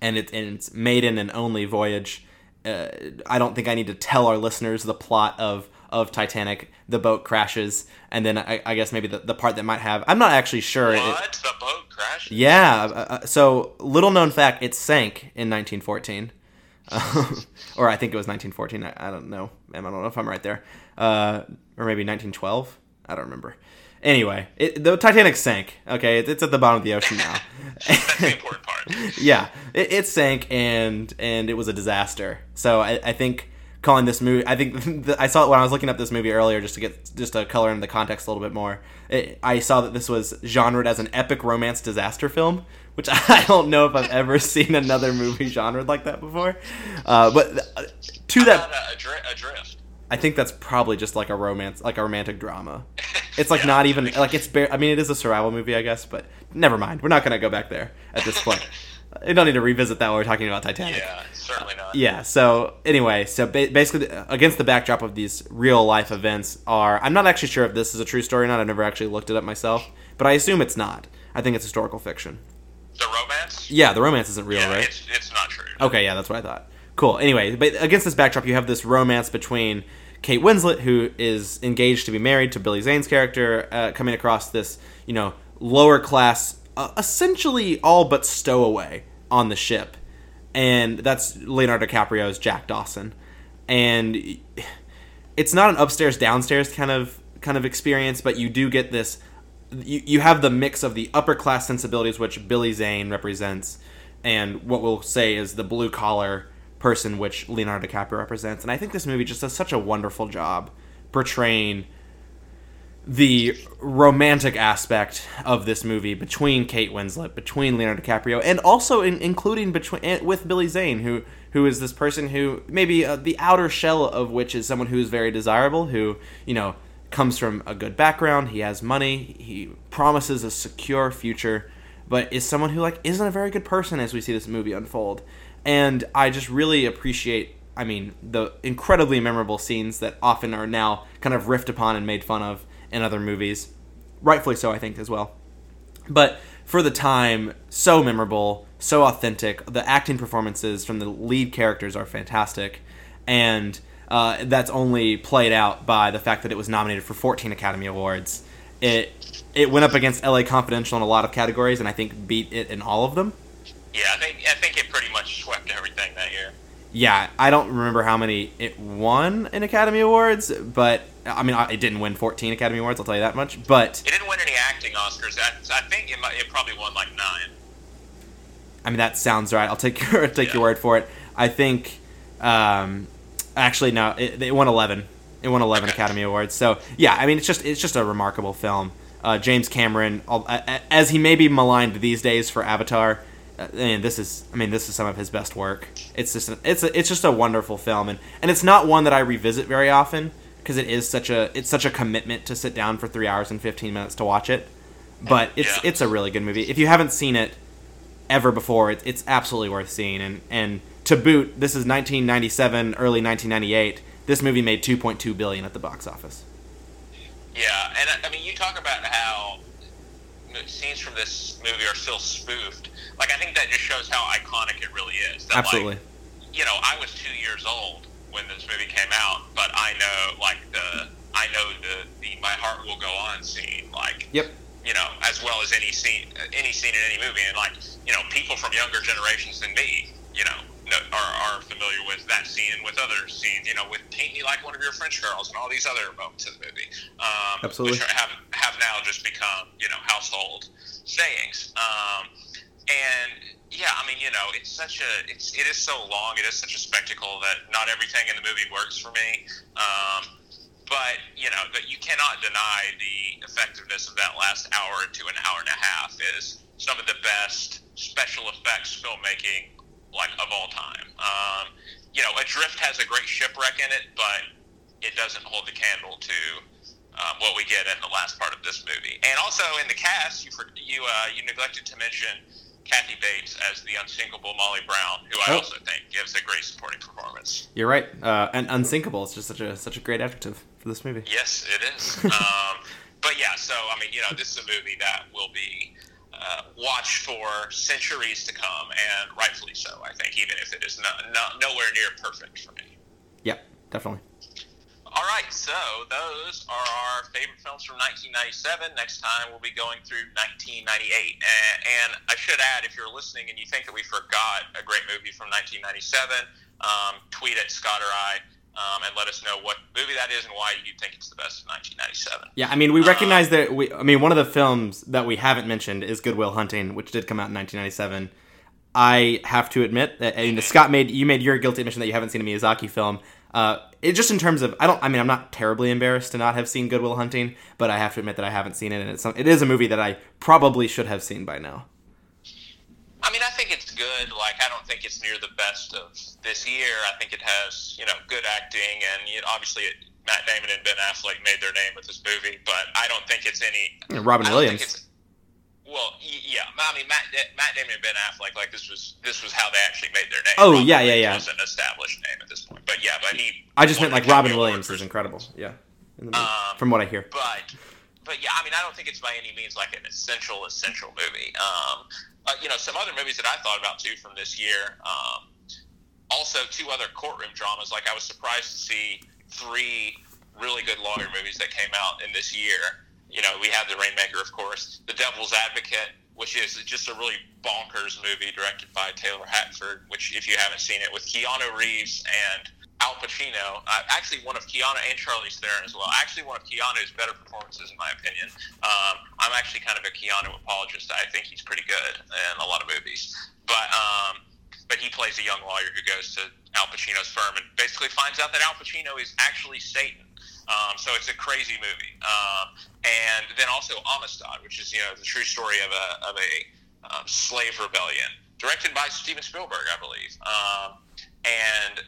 and it and it's maiden and only voyage. Uh, I don't think I need to tell our listeners the plot of of Titanic. The boat crashes, and then I, I guess maybe the, the part that might have. I'm not actually sure. It- what the boat crashed yeah. uh, uh, so little known fact, it sank in 1914, <laughs> or I think it was 1914. I, I don't know. I don't know if I'm right there, uh, or maybe 1912. I don't remember. Anyway, it, the Titanic sank. Okay, it, it's at the bottom of the ocean now. <laughs> that's the important part <laughs> yeah, it, it sank and and it was a disaster. So I, I think calling this movie, I think <laughs> the, I saw it when I was looking up this movie earlier just to get just to color in the context a little bit more. I saw that this was genred as an epic romance disaster film, which I don't know if I've ever seen another movie genred like that before. Uh, but uh, to that, a, adri- adrift I think that's probably just like a romance, like a romantic drama. <laughs> It's like Yeah, not even like it's. Bare, I mean, it is a survival movie, I guess, but never mind. We're not gonna go back there at this point. <laughs> I don't need to revisit that when we're talking about Titanic. yeah certainly not Yeah. So anyway, so ba- basically, against the backdrop of these real life events, are I'm not actually sure if this is a true story or not. I've never actually looked it up myself, but I assume it's not. I think it's historical fiction. the romance Yeah, the romance isn't real, yeah, right? it's it's not true. Okay, yeah, that's what I thought. Cool. Anyway, but against this backdrop, you have this romance between Kate Winslet, who is engaged to be married to Billy Zane's character, uh, coming across this, you know, lower class, uh, essentially all but stowaway on the ship, and that's Leonardo DiCaprio's Jack Dawson, and it's not an upstairs downstairs kind of kind of experience, but you do get this. You, you have the mix of the upper class sensibilities which Billy Zane represents, and what we'll say is the blue collar person which Leonardo DiCaprio represents. And I think this movie just does such a wonderful job portraying the romantic aspect of this movie between Kate Winslet, between Leonardo DiCaprio, and also in, including between eh, with Billy Zane, who who is this person who maybe uh, the outer shell of which is someone who is very desirable, who you know comes from a good background, he has money, he promises a secure future, but is someone who like isn't a very good person as we see this movie unfold. And I just really appreciate I mean, the incredibly memorable scenes that often are now kind of riffed upon and made fun of in other movies. Rightfully so, I think, as well. But for the time, so memorable, so authentic. The acting performances from the lead characters are fantastic. And uh, that's only played out by the fact that it was nominated for 14 Academy Awards. It it went up against LA Confidential in a lot of categories, and I think beat it in all of them. Yeah, I think I think it that year. Yeah, I don't remember how many it won in Academy Awards, but I mean, it didn't win 14 Academy Awards. I'll tell you that much. But it didn't win any acting Oscars. I, I think it, might, it probably won like nine. I mean, that sounds right. I'll take <laughs> your take yeah. your word for it. I think, um, actually, no, it, it won 11. It won 11 okay. Academy Awards. So yeah, I mean, it's just it's just a remarkable film. Uh, James Cameron, as he may be maligned these days for Avatar, and this is I mean this is some of his best work. It's just an, it's a, it's just a wonderful film and and it's not one that I revisit very often because it is such a it's such a commitment to sit down for 3 hours and 15 minutes to watch it. But it's yeah. it's a really good movie. If you haven't seen it ever before, it, it's absolutely worth seeing and and to boot, this is 1997, early 1998. This movie made 2.2 billion at the box office. Yeah, and I mean you talk about how scenes from this movie are still spoofed. Like I think that just shows how iconic it really is. That, Absolutely. Like, you know, I was two years old when this movie came out, but I know like the I know the the my heart will go on scene. Like yep. You know, as well as any scene, any scene in any movie, and like you know, people from younger generations than me, you know, are, are familiar with that scene with other scenes, you know, with Paint Me Like One of Your French Girls and all these other moments in the movie. Um, Absolutely. Which have, have now just become, you know, household sayings. Um, and yeah, I mean, you know, it's such a, it's, it is so long, it is such a spectacle that not everything in the movie works for me. Um, but you know that you cannot deny the effectiveness of that last hour to an hour and a half is some of the best special effects filmmaking like of all time. Um, you know, Adrift has a great shipwreck in it, but it doesn't hold the candle to um, what we get in the last part of this movie. And also in the cast, you you uh, you neglected to mention Kathy Bates as the unsinkable Molly Brown, who I oh. also think gives a great supporting performance. You're right, uh, and unsinkable is just such a such a great adjective for this movie. Yes, it is. <laughs> um, but yeah, so I mean, you know, this is a movie that will be uh, watched for centuries to come, and rightfully so. I think, even if it is not, not nowhere near perfect for me. Yep, definitely. All right, so those are our favorite films from 1997. Next time we'll be going through 1998. And, and I should add, if you're listening and you think that we forgot a great movie from 1997, um, tweet at Scott or I um, and let us know what movie that is and why you think it's the best of 1997. Yeah, I mean, we recognize um, that. We, I mean, one of the films that we haven't mentioned is Good Will Hunting, which did come out in 1997. I have to admit that and Scott made you made your guilty admission that you haven't seen a Miyazaki film. Uh, it just in terms of I don't I mean I'm not terribly embarrassed to not have seen Good Will Hunting, but I have to admit that I haven't seen it, and it's it is a movie that I probably should have seen by now. I mean, I think it's good. Like, I don't think it's near the best of this year. I think it has, you know, good acting, and you know, obviously it, Matt Damon and Ben Affleck made their name with this movie. But I don't think it's any. Yeah, Robin Williams. Well, yeah, I mean Matt, Matt Damon and Ben Affleck, like this was this was how they actually made their name. Oh Robin yeah, yeah, yeah. Was an established name at this point, but yeah, but he. I just meant like Robin Williams is incredible. Yeah, um, from what I hear. But but yeah, I mean, I don't think it's by any means like an essential essential movie. Um, uh, you know, some other movies that I thought about too from this year. Um, also, two other courtroom dramas. Like I was surprised to see three really good lawyer movies that came out in this year. You know, we have The Rainmaker, of course, The Devil's Advocate, which is just a really bonkers movie directed by Taylor Hackford. Which, if you haven't seen it, with Keanu Reeves and Al Pacino, uh, actually one of Keanu and Charlize Theron as well. Actually, one of Keanu's better performances, in my opinion. Um, I'm actually kind of a Keanu apologist. I think he's pretty good in a lot of movies, but um, but he plays a young lawyer who goes to Al Pacino's firm and basically finds out that Al Pacino is actually Satan. Um, so it's a crazy movie. Um, and then also Amistad, which is you know the true story of a of a um, slave rebellion, directed by Steven Spielberg, I believe. Um, and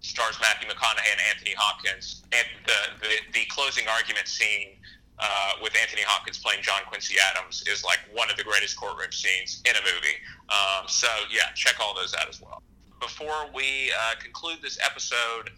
stars Matthew McConaughey and Anthony Hopkins. And the, the, the closing argument scene uh, with Anthony Hopkins playing John Quincy Adams is like one of the greatest courtroom scenes in a movie. Um, so, yeah, check all those out as well. Before we uh, conclude this episode,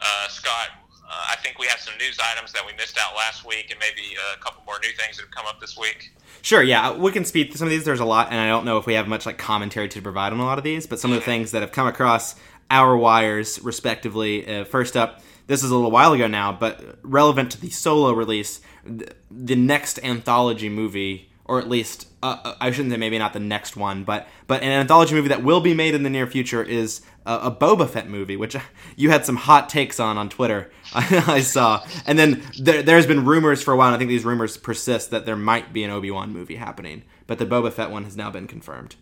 uh, Scott, uh, I think we have some news items that we missed out last week and maybe a couple more new things that have come up this week. Sure, yeah, we can speed through some of these. There's a lot, and I don't know if we have much like commentary to provide on a lot of these, but some of the things that have come across our wires, respectively. Uh, first up, this is a little while ago now, but relevant to the solo release, the next anthology movie, or at least uh, uh, I shouldn't say maybe not the next one, but but an anthology movie that will be made in the near future is a, Boba Fett movie, which <laughs> you had some hot takes on on Twitter. <laughs> I saw, and then there, there's been rumors for a while. and I think these rumors persist that there might be an Obi Wan movie happening, but the Boba Fett one has now been confirmed.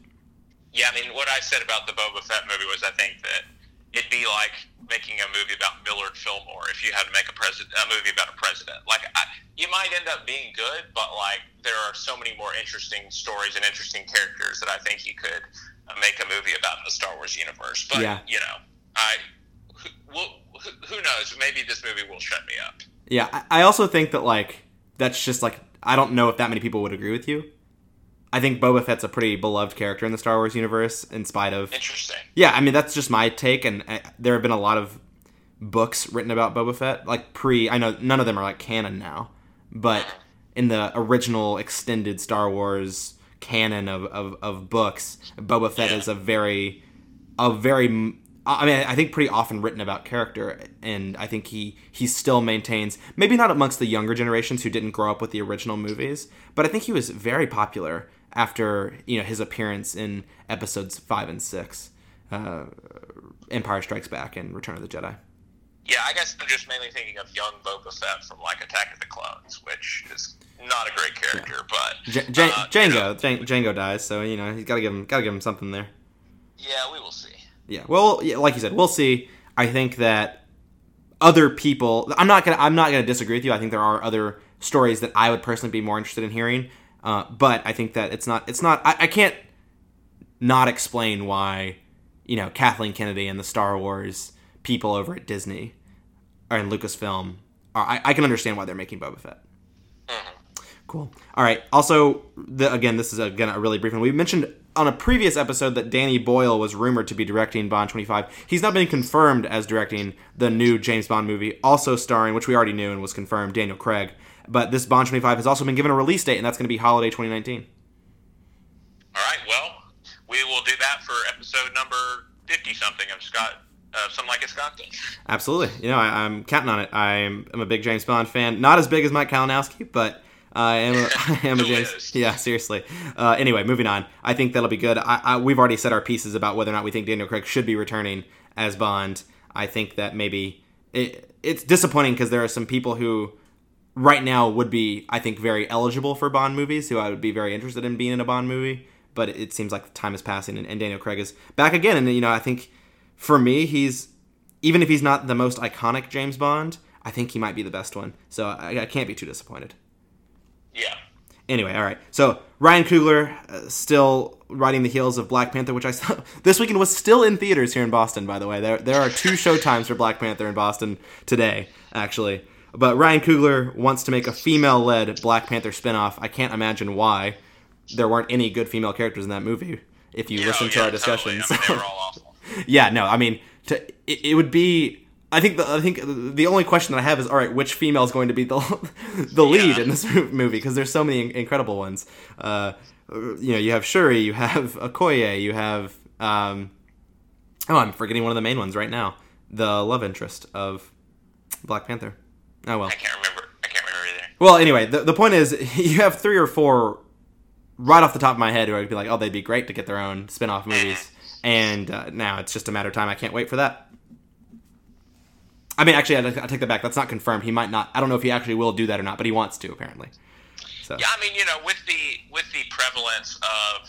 Yeah, I mean, what I said about the Boba Fett movie was I think that it'd be like making a movie about Millard Fillmore if you had to make a president a movie about a president. Like I, you might end up being good, but like there are so many more interesting stories and interesting characters that I think you could uh, make a movie about in the Star Wars universe. But yeah. you know, I who, who, who knows? Maybe this movie will shut me up. Yeah, I also think that like that's just like I don't know if that many people would agree with you. I think Boba Fett's a pretty beloved character in the Star Wars universe, in spite of. Interesting. Yeah, I mean that's just my take, and I, uh, there have been a lot of books written about Boba Fett, like pre. I know none of them are like canon now, but in the original extended Star Wars canon of, of, of books, Boba Fett yeah. is a very, a very. I mean, I think pretty often written about character, and I think he he still maintains maybe not amongst the younger generations who didn't grow up with the original movies, but I think he was very popular after you know his appearance in episodes five and six, uh, Empire Strikes Back and Return of the Jedi. Yeah, I guess I'm just mainly thinking of young Boba Fett from like Attack of the Clones, which is not a great character, yeah. but J- J- uh, Jango, you know, Jango dies, so you know he's got to give him got to give him something there. Yeah, we will see. Yeah, well, yeah, like you said, we'll see. I think that other people, I'm not gonna, I'm not gonna disagree with you. I think there are other stories that I would personally be more interested in hearing. Uh, but I think that it's not. It's not. I, I, can't not explain why, you know, Kathleen Kennedy and the Star Wars people over at Disney or in Lucasfilm. Are, I, I can understand why they're making Boba Fett. Mm-hmm. Cool. All right. Also, the, again, this is again a really brief one. We mentioned on a previous episode that Danny Boyle was rumored to be directing Bond 25. He's not been confirmed as directing the new James Bond movie, also starring, which we already knew and was confirmed, Daniel Craig. But this Bond 25 has also been given a release date, and that's going to be holiday 2019. All right. Well, we will do that for episode number 50 something of Scott. Uh, something like a Scott. Absolutely. You know, I, am counting on it. I'm, I'm a big James Bond fan. Not as big as Mike Kalinowski, but I am a, I am. Yeah, seriously. Uh, anyway, moving on. I think that'll be good. I, I, we've already said our pieces about whether or not we think Daniel Craig should be returning as Bond. I think that maybe it, it's disappointing because there are some people who right now would be, I think, very eligible for Bond movies, who I would be very interested in being in a Bond movie. But it seems like time is passing, and, and Daniel Craig is back again. And you know, I think for me, he's even if he's not the most iconic James Bond, I think he might be the best one. So I, I can't be too disappointed. Yeah. Anyway, all right. So Ryan Coogler uh, still riding the heels of Black Panther, which I saw <laughs> this weekend was still in theaters here in Boston. By the way, there there are two show times for Black Panther in Boston today, actually. But Ryan Coogler wants to make a female-led Black Panther spinoff. I can't imagine why there weren't any good female characters in that movie. If you yeah, listen to yeah, our discussions, totally. I mean, <laughs> yeah, no, I mean, to, it, it, would be I think the I think the only question that I have is all right, which female is going to be the the lead Yeah. in this <laughs> movie because there's so many incredible ones. Uh, you know, you have Shuri, you have Okoye, you have um, oh, I'm forgetting one of the main ones right now, the love interest of Black Panther. Oh well. I can't remember. I can't remember either. Well, anyway, the, the point is, <laughs> you have three or four right off the top of my head who I'd be like, oh, they'd be great to get their own spin off movies. And uh, now it's just a matter of time. I can't wait for that. I mean, actually, I, I take that back. That's not confirmed. He might not. I don't know if he actually will do that or not, but he wants to, apparently. So, Yeah, I mean, you know, with the with the prevalence of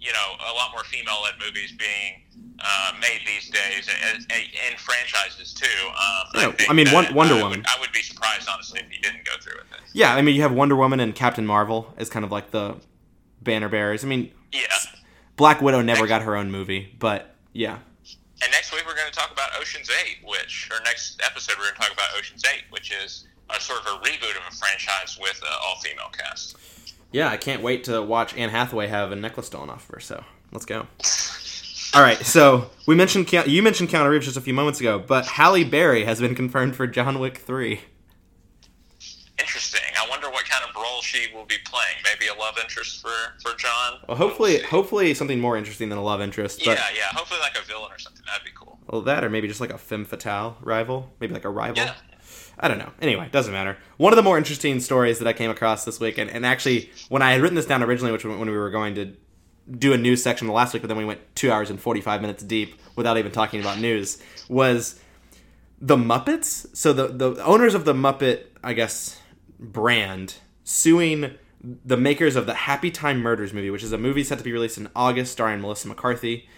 you know a lot more female-led movies being uh, made these days, and, and, and franchises too. Um, Yeah, think I mean, Wonder uh, Woman. Would, I would be surprised, honestly, if he didn't go through with it. yeah, I mean, you have Wonder Woman and Captain Marvel as kind of like the banner bearers. I mean, Yeah. Black Widow never got her own movie, but yeah. And next week we're going to talk about Ocean's Eight, which, or next episode we're going to talk about Ocean's Eight, which is a sort of a reboot of a franchise with an all-female cast. Yeah, I can't wait to watch Anne Hathaway have a necklace stolen off of her. So let's go. All right, so we mentioned you mentioned Keanu Reeves just a few moments ago, but Halle Berry has been confirmed for John Wick three. Interesting. I wonder what kind of role she will be playing. Maybe a love interest for for John. Well, hopefully, We'll hopefully something more interesting than a love interest. But yeah, yeah. Hopefully, like a villain or something. That'd be cool. Well, that or maybe just like a femme fatale rival, maybe like a rival. Yeah. I don't know. Anyway, doesn't matter. One of the more interesting stories that I came across this week, and, and actually, when I had written this down originally, which when we were going to do a news section last week, but then we went two hours and 45 minutes deep without even talking about news, was the Muppets. So the, the owners of the Muppet, I guess, brand suing the makers of the Happy Time Murders movie, which is a movie set to be released in August starring Melissa McCarthy,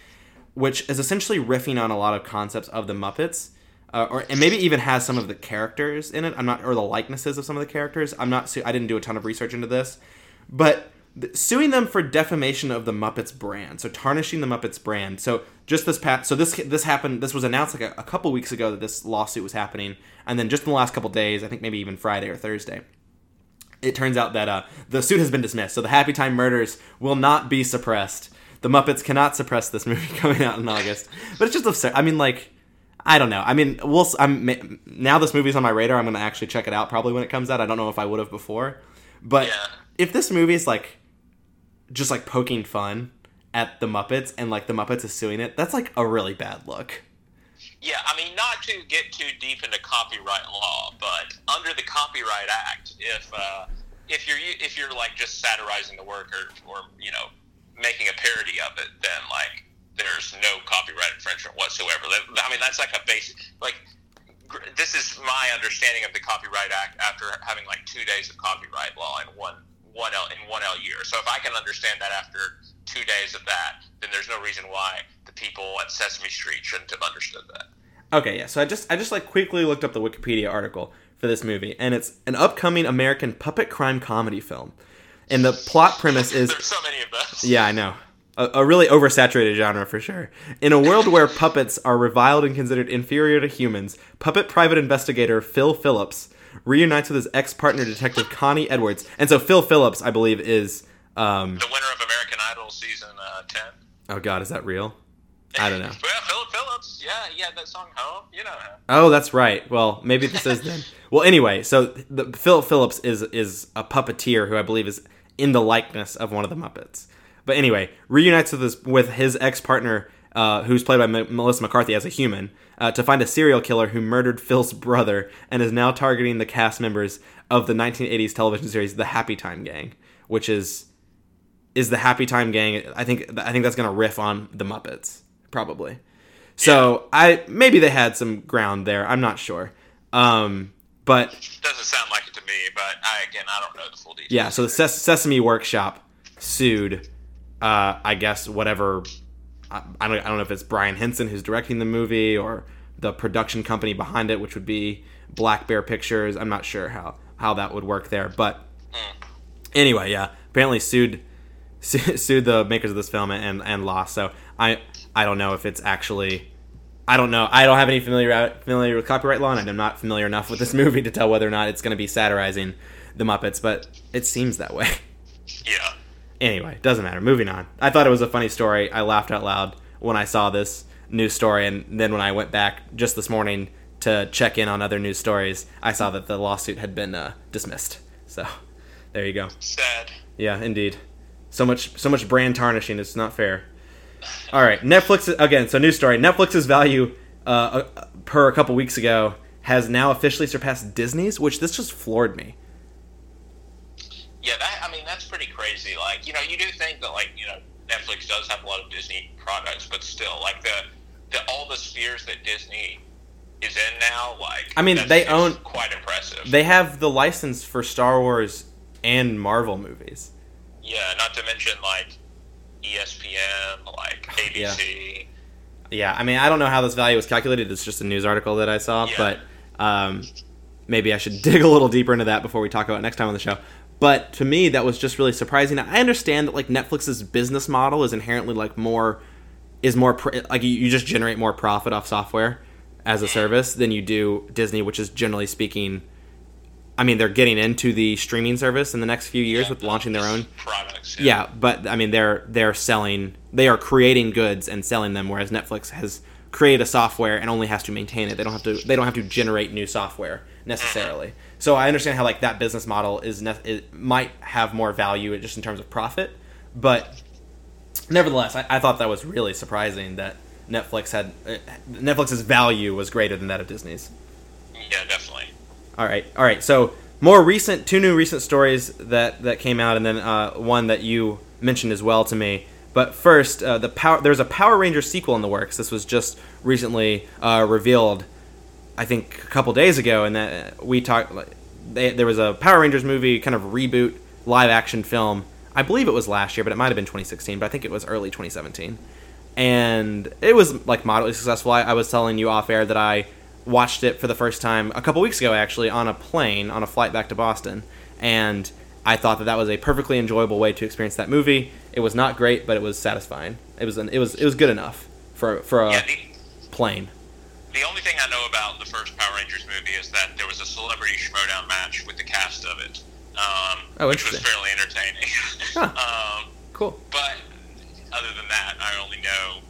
which is essentially riffing on a lot of concepts of the Muppets. Uh, or and maybe even has some of the characters in it. I'm not, or the likenesses of some of the characters. I'm not. I didn't do a ton of research into this, but suing them for defamation of the Muppets brand, so tarnishing the Muppets brand. So just this past, so this this happened. This was announced like a, a couple weeks ago that this lawsuit was happening, and then just in the last couple days, I think maybe even Friday or Thursday, it turns out that uh, the suit has been dismissed. So the Happy Time Murders will not be suppressed. The Muppets cannot suppress this movie <laughs> coming out in August. But it's just absurd. I mean, like, I don't know. I mean, we'll. I'm now this movie's on my radar. I'm gonna actually check it out probably when it comes out. I don't know if I would have before, but Yeah. if this movie is like just like poking fun at the Muppets and like the Muppets is suing it, that's like a really bad look. Yeah, I mean, not to get too deep into copyright law, but under the Copyright Act, if uh, if you're if you're like just satirizing the work or, or you know making a parody of it, then like there's no copyright infringement whatsoever. I mean, that's like a basic like. This is my understanding of the Copyright Act after having like two days of copyright law in one one L in one L year. So if I can understand that after two days of that, then there's no reason why the people at Sesame Street shouldn't have understood that. Okay, yeah. So I just I just like quickly looked up the Wikipedia article for this movie, and it's an upcoming American puppet crime comedy film. And the plot premise <laughs> is There's so many of those. Yeah, I know. A, a really oversaturated genre for sure. In a world where puppets are reviled and considered inferior to humans, puppet private investigator Phil Phillips reunites with his ex partner detective Connie Edwards. And so Phil Phillips, I believe, is. Um, The winner of American Idol season uh, 10. oh, God, is that real? <laughs> I don't know. well, Philip Phillips. Yeah, he had that song Home. You know him. Oh, that's right. Well, maybe this is then. <laughs> Well, anyway, so the, Phil Phillips is is a puppeteer who I believe is in the likeness of one of the Muppets. But anyway, reunites with his with his ex partner, uh, who's played by M- Melissa McCarthy as a human, uh, to find a serial killer who murdered Phil's brother and is now targeting the cast members of the 1980s television series The Happy Time Gang, which is is the Happy Time Gang. I think I think that's gonna riff on the Muppets probably. So I maybe they had some ground there. I'm not sure. Um, but Doesn't sound like it to me, but I, again, I don't know the full details. yeah, so the Ses- Sesame Workshop sued, uh, I guess whatever. I, I don't I don't know if it's Brian Henson who's directing the movie or the production company behind it, which would be Black Bear Pictures. I'm not sure how how that would work there, but anyway, yeah, apparently sued su- <laughs> sued the makers of this film and and lost. So I I don't know if it's actually. I don't know. I don't have any familiar familiar with copyright law, and I'm not familiar enough with this movie to tell whether or not it's going to be satirizing the Muppets, but it seems that way. Yeah. Anyway, doesn't matter. Moving on. I thought it was a funny story. I laughed out loud when I saw this news story, and then when I went back just this morning to check in on other news stories, I saw that the lawsuit had been uh, dismissed. So there you go. Sad. Yeah, indeed. So much so much brand tarnishing. It's not fair. All right, Netflix again. So news story. Netflix's value uh, uh, per a couple weeks ago has now officially surpassed Disney's, which this just floored me. Yeah, that I mean that's pretty crazy. Like you know, you do think that like you know Netflix does have a lot of Disney products, but still, like the, the all the spheres that Disney is in now, like I mean, that's- they own- quite impressive. They have the license for Star Wars and Marvel movies. yeah, not to mention like ESPN, like <sighs> ABC. Yeah, I mean, I don't know how this value was calculated. It's just a news article that I saw, Yeah. but um, maybe I should <laughs> dig a little deeper into that before we talk about it next time on the show. But to me, that was just really surprising. I understand that like Netflix's business model is inherently like more is more pr- like you, you just generate more profit off software as a service than you do Disney, which is generally speaking. I mean, they're getting into the streaming service in the next few years Yeah, with launching their own. products. Yeah, but I mean they're they're selling they are creating goods and selling them whereas Netflix has created a software and only has to maintain it. They don't have to they don't have to generate new software necessarily. So I understand how like that business model is ne- it might have more value just in terms of profit, but nevertheless, I, I thought that was really surprising that Netflix had uh, Netflix's value was greater than that of Disney's. yeah, definitely. All right, all right. So more recent, two new recent stories that that came out, and then uh, one that you mentioned as well to me. But first, uh, the power there's a Power Ranger sequel in the works. This was just recently uh, revealed, I think, a couple days ago, and that we talked. There was a Power Rangers movie, kind of reboot live action film. I believe it was last year, but it might have been 2016. But I think it was early 2017, and it was like moderately successful. I, I was telling you off air that I watched it for the first time a couple weeks ago, actually, on a plane on a flight back to Boston, and I thought that that was a perfectly enjoyable way to experience that movie. It was not great, but it was satisfying. It was an, it was it was good enough for for a Yeah, the, plane. the only thing I know about the first Power Rangers movie is that there was a celebrity Schmoedown match with the cast of it, um, Oh, which was fairly entertaining. <laughs> um, Cool. But other than that, I only know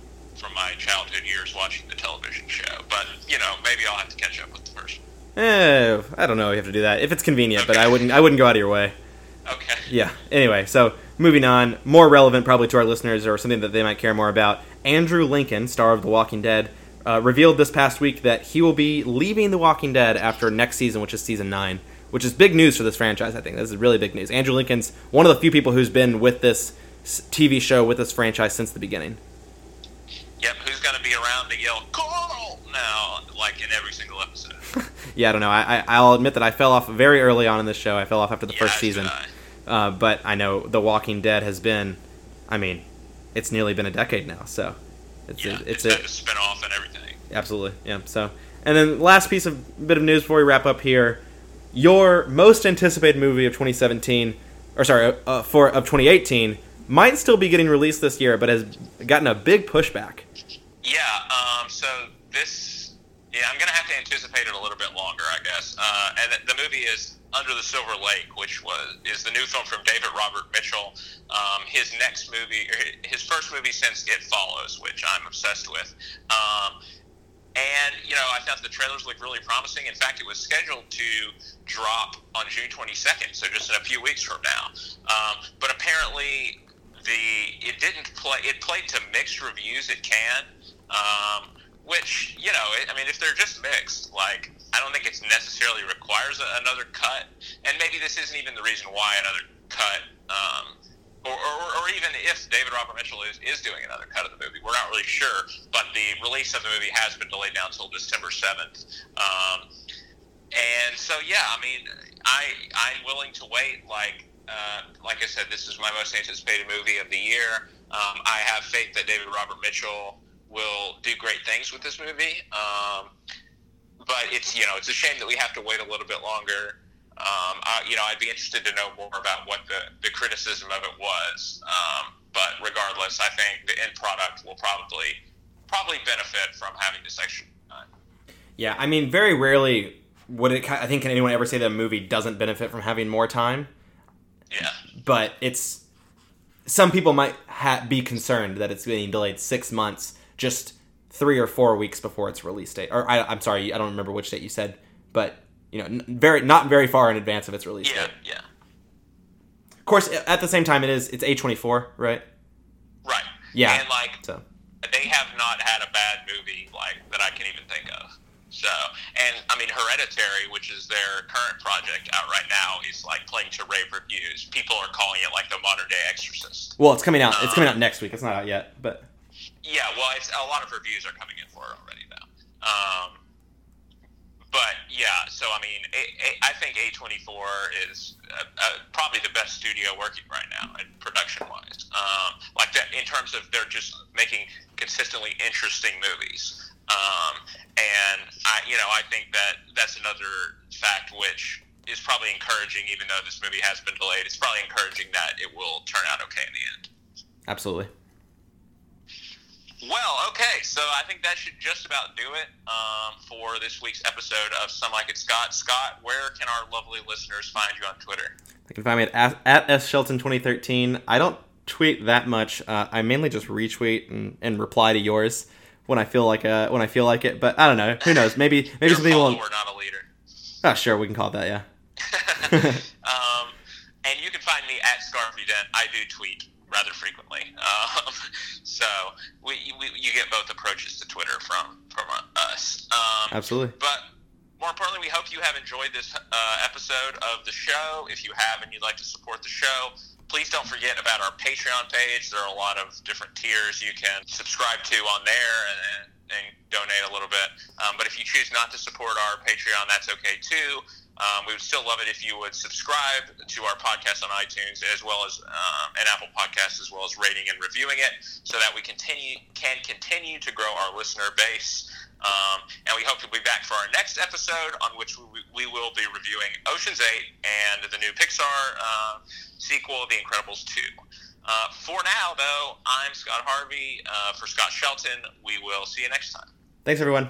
from my childhood years watching the television show. But you know, maybe I'll have to catch up with the first. Eh, I don't know. You have to do that if it's convenient, but I wouldn't. I wouldn't go out of your way. Okay. Yeah. Anyway, so moving on, more relevant probably to our listeners or something that they might care more about. Andrew Lincoln, star of The Walking Dead, uh, revealed this past week that he will be leaving The Walking Dead after next season, which is season nine, which is big news for this franchise. I think this is really big news. Andrew Lincoln's one of the few people who's been with this TV show with this franchise since the beginning. Yep. Who's going to be around to yell "Colonel" now, like in every single episode? <laughs> Yeah, I don't know. I, I I'll admit that I fell off very early on in this show. I fell off after the Yeah, first season. Uh, but I know The Walking Dead has been, I mean, it's nearly been a decade now. So it's Yeah, it's it's a, spin off and everything. absolutely yeah. So and then last piece of bit of news before we wrap up here, your most anticipated movie of 2017, or sorry, uh, for of 2018 might still be getting released this year, but has gotten a big pushback. Yeah. Um. So this, yeah, I'm gonna have to anticipate it a little bit longer, I guess. Uh, and the- movie is Under the Silver Lake, which was is the new film from David Robert Mitchell. Um, his next movie, his first movie since It Follows, which I'm obsessed with. Um, and you know, I thought the trailers looked really promising. In fact, it was scheduled to drop on June 22nd, so just in a few weeks from now. Um, but apparently, the it didn't play. It played to mixed reviews. It can, um, which you know, I mean, if they're just mixed, like I don't think it necessarily requires a, another cut. And maybe this isn't even the reason why another cut. Um, or, or, or even if David Robert Mitchell is, is doing another cut of the movie, we're not really sure. But the release of the movie has been delayed now until December seventh. Um, and so, yeah, I mean, I I'm willing to wait. Like uh, like I said, this is my most anticipated movie of the year. Um, I have faith that David Robert Mitchell will do great things with this movie. Um, but it's you know it's a shame that we have to wait a little bit longer. Um, I, you know, I'd be interested to know more about what the, the criticism of it was. Um, but regardless, I think the end product will probably probably benefit from having this extra time. Yeah, I mean, very rarely would it. I think can anyone ever say that a movie doesn't benefit from having more time? Yeah, But it's some people might ha- be concerned that it's being delayed six months just three or four weeks before its release date. Or I, I'm sorry, I don't remember which date you said, but you know, n- very not very far in advance of its release Yeah, date. yeah. Of course, at the same time, it is it's A24, right? Right. Yeah. And like So they have not had a bad movie like that I can even think of. So, and I mean, Hereditary, which is their current project out right now, is like playing to rave reviews. People are calling it like the modern day Exorcist. well, it's coming out. It's coming out next week. It's not out yet, but Yeah, well, it's a lot of reviews are coming in for it already though. Um, but yeah, so I mean, a, a, I think A24 is uh, uh, probably the best studio working right now, and production wise, um, like that in terms of they're just making consistently interesting movies. Um, and I, you know, I think that that's another fact which is probably encouraging, even though this movie has been delayed. It's probably encouraging that it will turn out okay in the end. absolutely. Well, okay, so I think that should just about do it um, for this week's episode of Some Like It Scott. Scott, where can our lovely listeners find you on Twitter? You can find me at, at s shelton 2013. I don't tweet that much. Uh, I mainly just retweet and, and reply to yours when I feel like uh, when I feel like it. But I don't know. Who knows? Maybe maybe some people. Won't... not a leader. Oh, sure, we can call it that. Yeah. <laughs> <laughs> um, and you can find me at Scarfy Dent. I do tweet rather frequently, um, <laughs> so we, we, you get both approaches to Twitter from from us. Um, Absolutely. But more importantly, we hope you have enjoyed this uh, episode of the show. If you have and you'd like to support the show, please don't forget about our Patreon page. There are a lot of different tiers you can subscribe to on there and, and donate a little bit. Um, but if you choose not to support our Patreon, that's okay too. Um, we would still love it if you would subscribe to our podcast on iTunes as well as um, an Apple Podcast, as well as rating and reviewing it, so that we continue can continue to grow our listener base. Um, and we hope to be back for our next episode, on which we, we will be reviewing Ocean's Eight and the new Pixar uh, sequel, The Incredibles Two. Uh, for now, though, I'm Scott Harvey. Uh, for Scott Shelton, we will see you next time. Thanks, everyone.